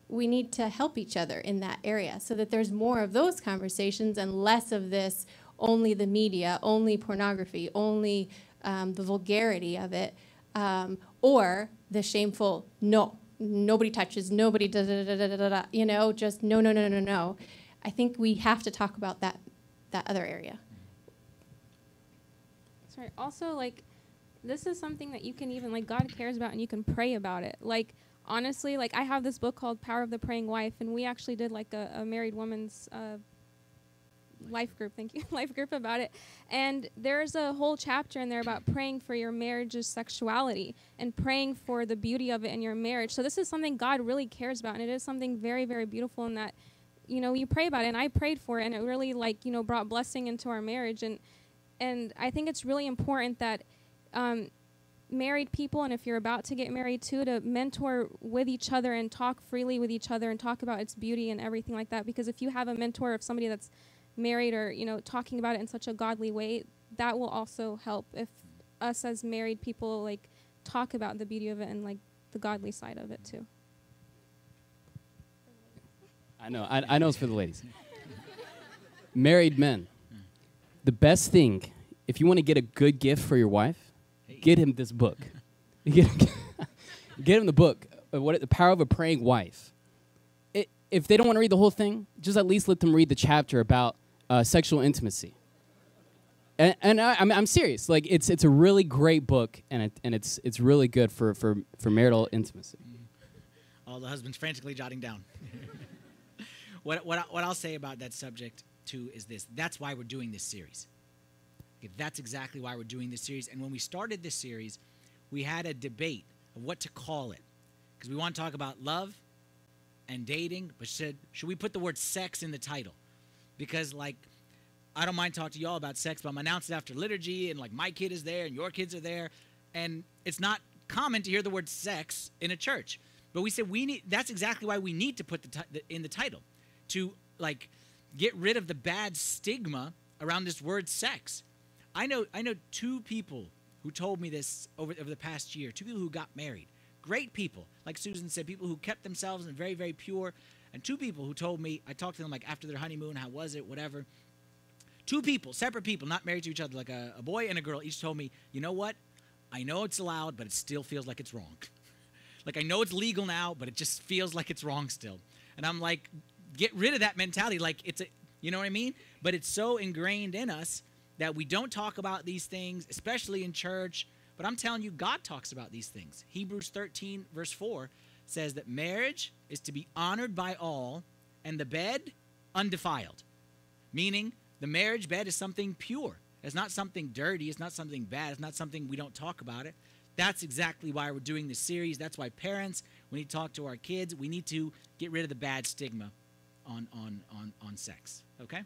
we need to help each other in that area so that there's more of those conversations and less of this only the media, only pornography, only um, the vulgarity of it, um, or the shameful no, nobody touches, nobody da da da da da da, you know, just no, no, no, no, no. I think we have to talk about that that other area. Sorry. Also, like, this is something that you can even like God cares about, and you can pray about it. Like, honestly, like I have this book called Power of the Praying Wife, and we actually did like a, a married woman's uh, life group. Thank you, life group about it. And there's a whole chapter in there about praying for your marriage's sexuality and praying for the beauty of it in your marriage. So this is something God really cares about, and it is something very, very beautiful in that. You know, you pray about it, and I prayed for it, and it really, like, you know, brought blessing into our marriage, and and I think it's really important that um, married people, and if you're about to get married too, to mentor with each other and talk freely with each other and talk about its beauty and everything like that. Because if you have a mentor of somebody that's married or you know talking about it in such a godly way, that will also help. If us as married people like talk about the beauty of it and like the godly side of it too. I know. I, I know it's for the ladies. Married men. The best thing, if you want to get a good gift for your wife, get him this book. get, him, get him the book. uh, What the power of a praying wife. If they don't want to read the whole thing, just at least let them read the chapter about uh, sexual intimacy. And, and I, I'm, I'm serious. Like it's it's a really great book, and it, and it's it's really good for, for, for marital intimacy. All the husbands frantically jotting down. what, what, I- what I'll say about that subject, too, is this. That's why we're doing this series. That's exactly why we're doing this series. And when we started this series, we had a debate of what to call it. Because we want to talk about love and dating, but should, should we put the word sex in the title? Because, like, I don't mind talking to y'all about sex, but I'm announcing after liturgy, and like my kid is there and your kids are there, and it's not common to hear the word sex in a church. But we said we need. That's exactly why we need to put the, the in the title, to like get rid of the bad stigma around this word sex. I know I know two people who told me this over over the past year. Two people who got married. Great people, like Susan said, people who kept themselves and very very pure. And two people who told me I talked to them like after their honeymoon, how was it, whatever. Two people, separate people, not married to each other, like a, a boy and a girl, each told me, you know what? I know it's allowed, but it still feels like it's wrong. like I know it's legal now, but it just feels like it's wrong still. And I'm like, get rid of that mentality. Like it's a, you know what I mean? But it's so ingrained in us that we don't talk about these things, especially in church. But I'm telling you, God talks about these things. Hebrews 13, verse 4 says that marriage is to be honored by all and the bed undefiled. Meaning, the marriage bed is something pure. It's not something dirty. It's not something bad. It's not something we don't talk about it. That's exactly why we're doing this series. That's why parents, need to talk to our kids. We need to get rid of the bad stigma on, on, on, on sex. Okay?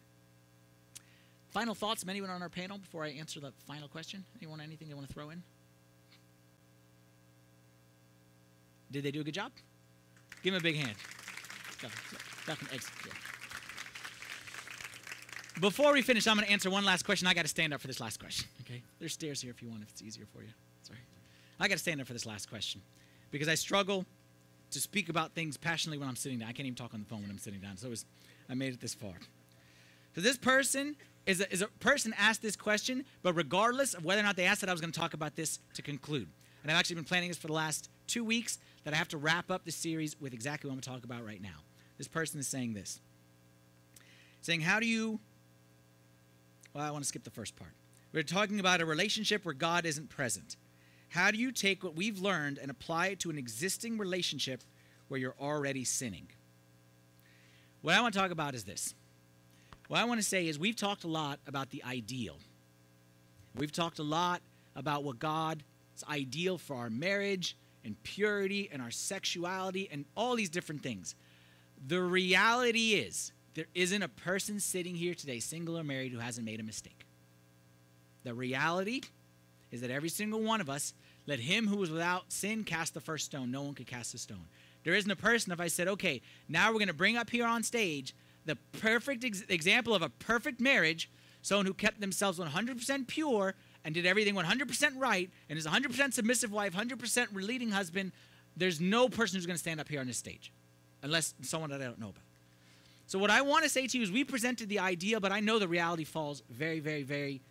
Final thoughts from anyone on our panel before I answer the final question? Anyone, anything they want to throw in? Did they do a good job? Give them a big hand. Before we finish, I'm going to answer one last question. I got to stand up for this last question. Okay, there's stairs here if you want, if it's easier for you. Sorry, I got to stand up for this last question because I struggle to speak about things passionately when I'm sitting down. I can't even talk on the phone when I'm sitting down. So was, I made it this far. So this person is a, is a person asked this question, but regardless of whether or not they asked it, I was going to talk about this to conclude. And I've actually been planning this for the last two weeks that I have to wrap up the series with exactly what I'm going to talk about right now. This person is saying this, saying, "How do you well, I want to skip the first part. We're talking about a relationship where God isn't present. How do you take what we've learned and apply it to an existing relationship where you're already sinning? What I want to talk about is this. What I want to say is we've talked a lot about the ideal. We've talked a lot about what God's ideal for our marriage and purity and our sexuality and all these different things. The reality is there isn't a person sitting here today, single or married, who hasn't made a mistake. The reality is that every single one of us, let him who was without sin cast the first stone. No one could cast a stone. There isn't a person, if I said, okay, now we're going to bring up here on stage the perfect ex- example of a perfect marriage, someone who kept themselves 100% pure and did everything 100% right and is 100% submissive wife, 100% leading husband, there's no person who's going to stand up here on this stage unless someone that I don't know about. So, what I want to say to you is we presented the idea, but I know the reality falls very, very, very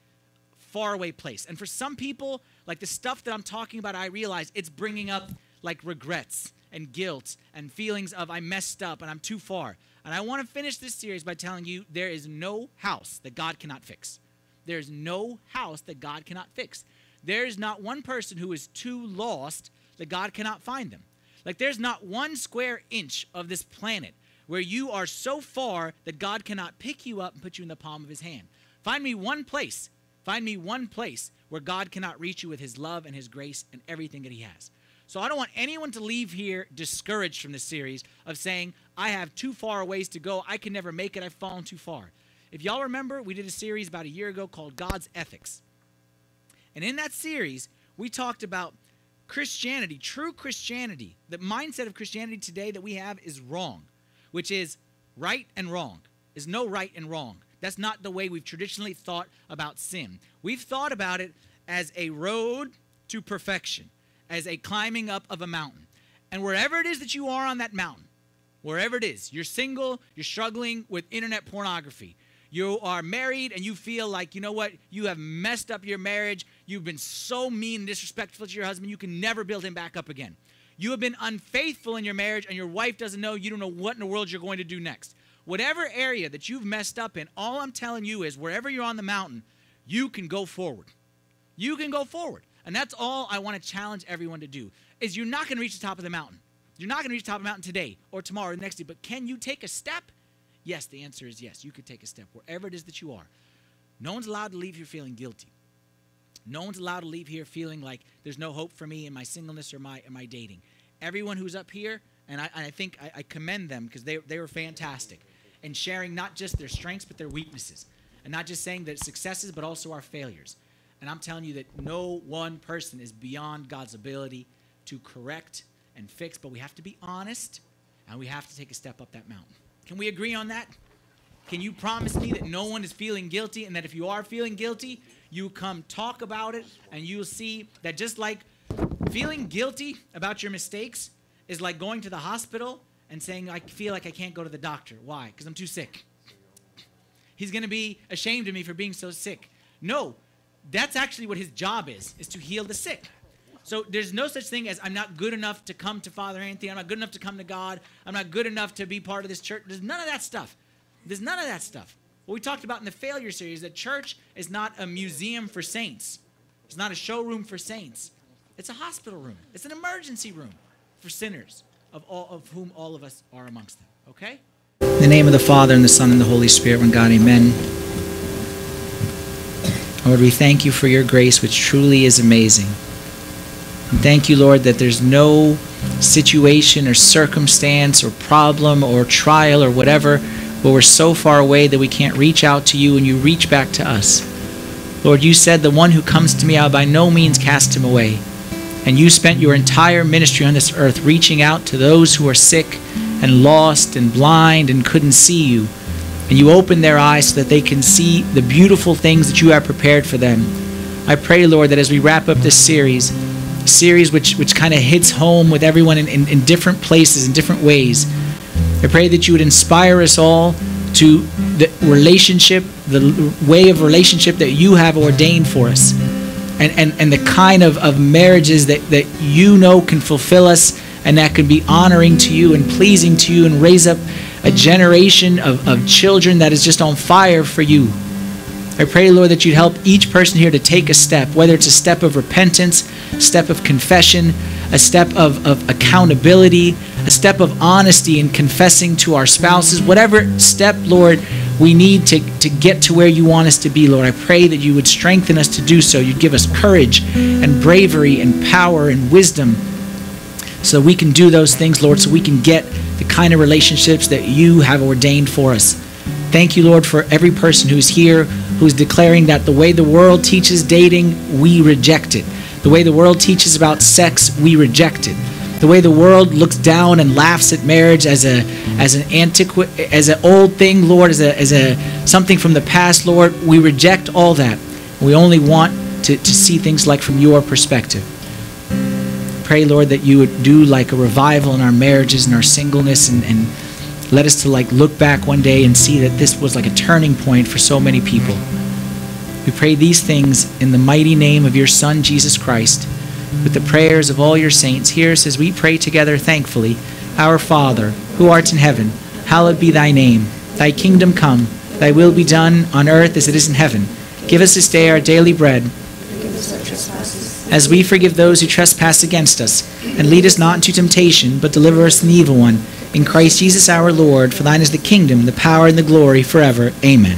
far away place. And for some people, like the stuff that I'm talking about, I realize it's bringing up like regrets and guilt and feelings of I messed up and I'm too far. And I want to finish this series by telling you there is no house that God cannot fix. There's no house that God cannot fix. There is not one person who is too lost that God cannot find them. Like there's not one square inch of this planet where you are so far that God cannot pick you up and put you in the palm of his hand. Find me one place, find me one place where God cannot reach you with his love and his grace and everything that he has. So I don't want anyone to leave here discouraged from this series of saying, I have too far a ways to go. I can never make it. I've fallen too far. If y'all remember, we did a series about a year ago called God's Ethics. And in that series, we talked about Christianity, true Christianity. The mindset of Christianity today that we have is wrong which is right and wrong. Is no right and wrong. That's not the way we've traditionally thought about sin. We've thought about it as a road to perfection, as a climbing up of a mountain. And wherever it is that you are on that mountain, wherever it is, you're single, you're struggling with internet pornography, you are married and you feel like, you know what, you have messed up your marriage, you've been so mean and disrespectful to your husband, you can never build him back up again. You have been unfaithful in your marriage, and your wife doesn't know. You don't know what in the world you're going to do next. Whatever area that you've messed up in, all I'm telling you is wherever you're on the mountain, you can go forward. You can go forward. And that's all I want to challenge everyone to do. Is you're not going to reach the top of the mountain. You're not going to reach the top of the mountain today or tomorrow or next day, but can you take a step? Yes, the answer is yes. You could take a step wherever it is that you are. No one's allowed to leave here feeling guilty. No one's allowed to leave here feeling like there's no hope for me in my singleness or my, in my dating. Everyone who's up here, and I, I think I, I commend them because they, they were fantastic in sharing not just their strengths but their weaknesses. And not just saying that successes but also our failures. And I'm telling you that no one person is beyond God's ability to correct and fix, but we have to be honest and we have to take a step up that mountain. Can we agree on that? Can you promise me that no one is feeling guilty and that if you are feeling guilty, you come talk about it and you'll see that just like feeling guilty about your mistakes is like going to the hospital and saying, I feel like I can't go to the doctor. Why? Because I'm too sick. He's going to be ashamed of me for being so sick. No, that's actually what his job is, is to heal the sick. So there's no such thing as I'm not good enough to come to Father Anthony. I'm not good enough to come to God. I'm not good enough to be part of this church. There's none of that stuff. There's none of that stuff. What we talked about in the failure series, that church is not a museum for saints. It's not a showroom for saints. It's a hospital room. It's an emergency room for sinners, of all of whom all of us are amongst them. Okay? In the name of the Father and the Son and the Holy Spirit, one God, amen. Lord, we thank you for your grace, which truly is amazing. And thank you, Lord, that there's no situation or circumstance or problem or trial or whatever where we're so far away that we can't reach out to you and you reach back to us. Lord, you said, The one who comes to me, I'll by no means cast him away. And you spent your entire ministry on this earth reaching out to those who are sick and lost and blind and couldn't see you. And you opened their eyes so that they can see the beautiful things that you have prepared for them. I pray, Lord, that as we wrap up this series, series which, which kind of hits home with everyone in, in, in different places, in different ways, I pray that you would inspire us all to the relationship, the way of relationship that you have ordained for us. And, and, and the kind of, of marriages that, that you know can fulfill us and that can be honoring to you and pleasing to you and raise up a generation of, of children that is just on fire for you. I pray, Lord, that you'd help each person here to take a step, whether it's a step of repentance, step of confession, a step of, of accountability, a step of honesty in confessing to our spouses, whatever step, Lord, we need to, to get to where you want us to be, Lord. I pray that you would strengthen us to do so. You'd give us courage and bravery and power and wisdom so we can do those things, Lord, so we can get the kind of relationships that you have ordained for us. Thank you, Lord, for every person who's here who's declaring that the way the world teaches dating, we reject it. The way the world teaches about sex, we reject it. The way the world looks down and laughs at marriage as a as an antiquate as an old thing, Lord, as a as a something from the past, Lord, we reject all that. We only want to, to see things like from your perspective pray, Lord, that you would do like a revival in our marriages and our singleness and, and let us to like look back one day and see that this was like a turning point for so many people. We pray these things in the mighty name of your Son, Jesus Christ, with the prayers of all your saints. Hear us as we pray together thankfully. Our Father, who art in heaven, hallowed be thy name. Thy kingdom come, thy will be done on earth as it is in heaven. Give us this day our daily bread as we forgive those who trespass against us. And lead us not into temptation, but deliver us from the evil one. In Christ Jesus our Lord, for thine is the kingdom, the power, and the glory forever. Amen.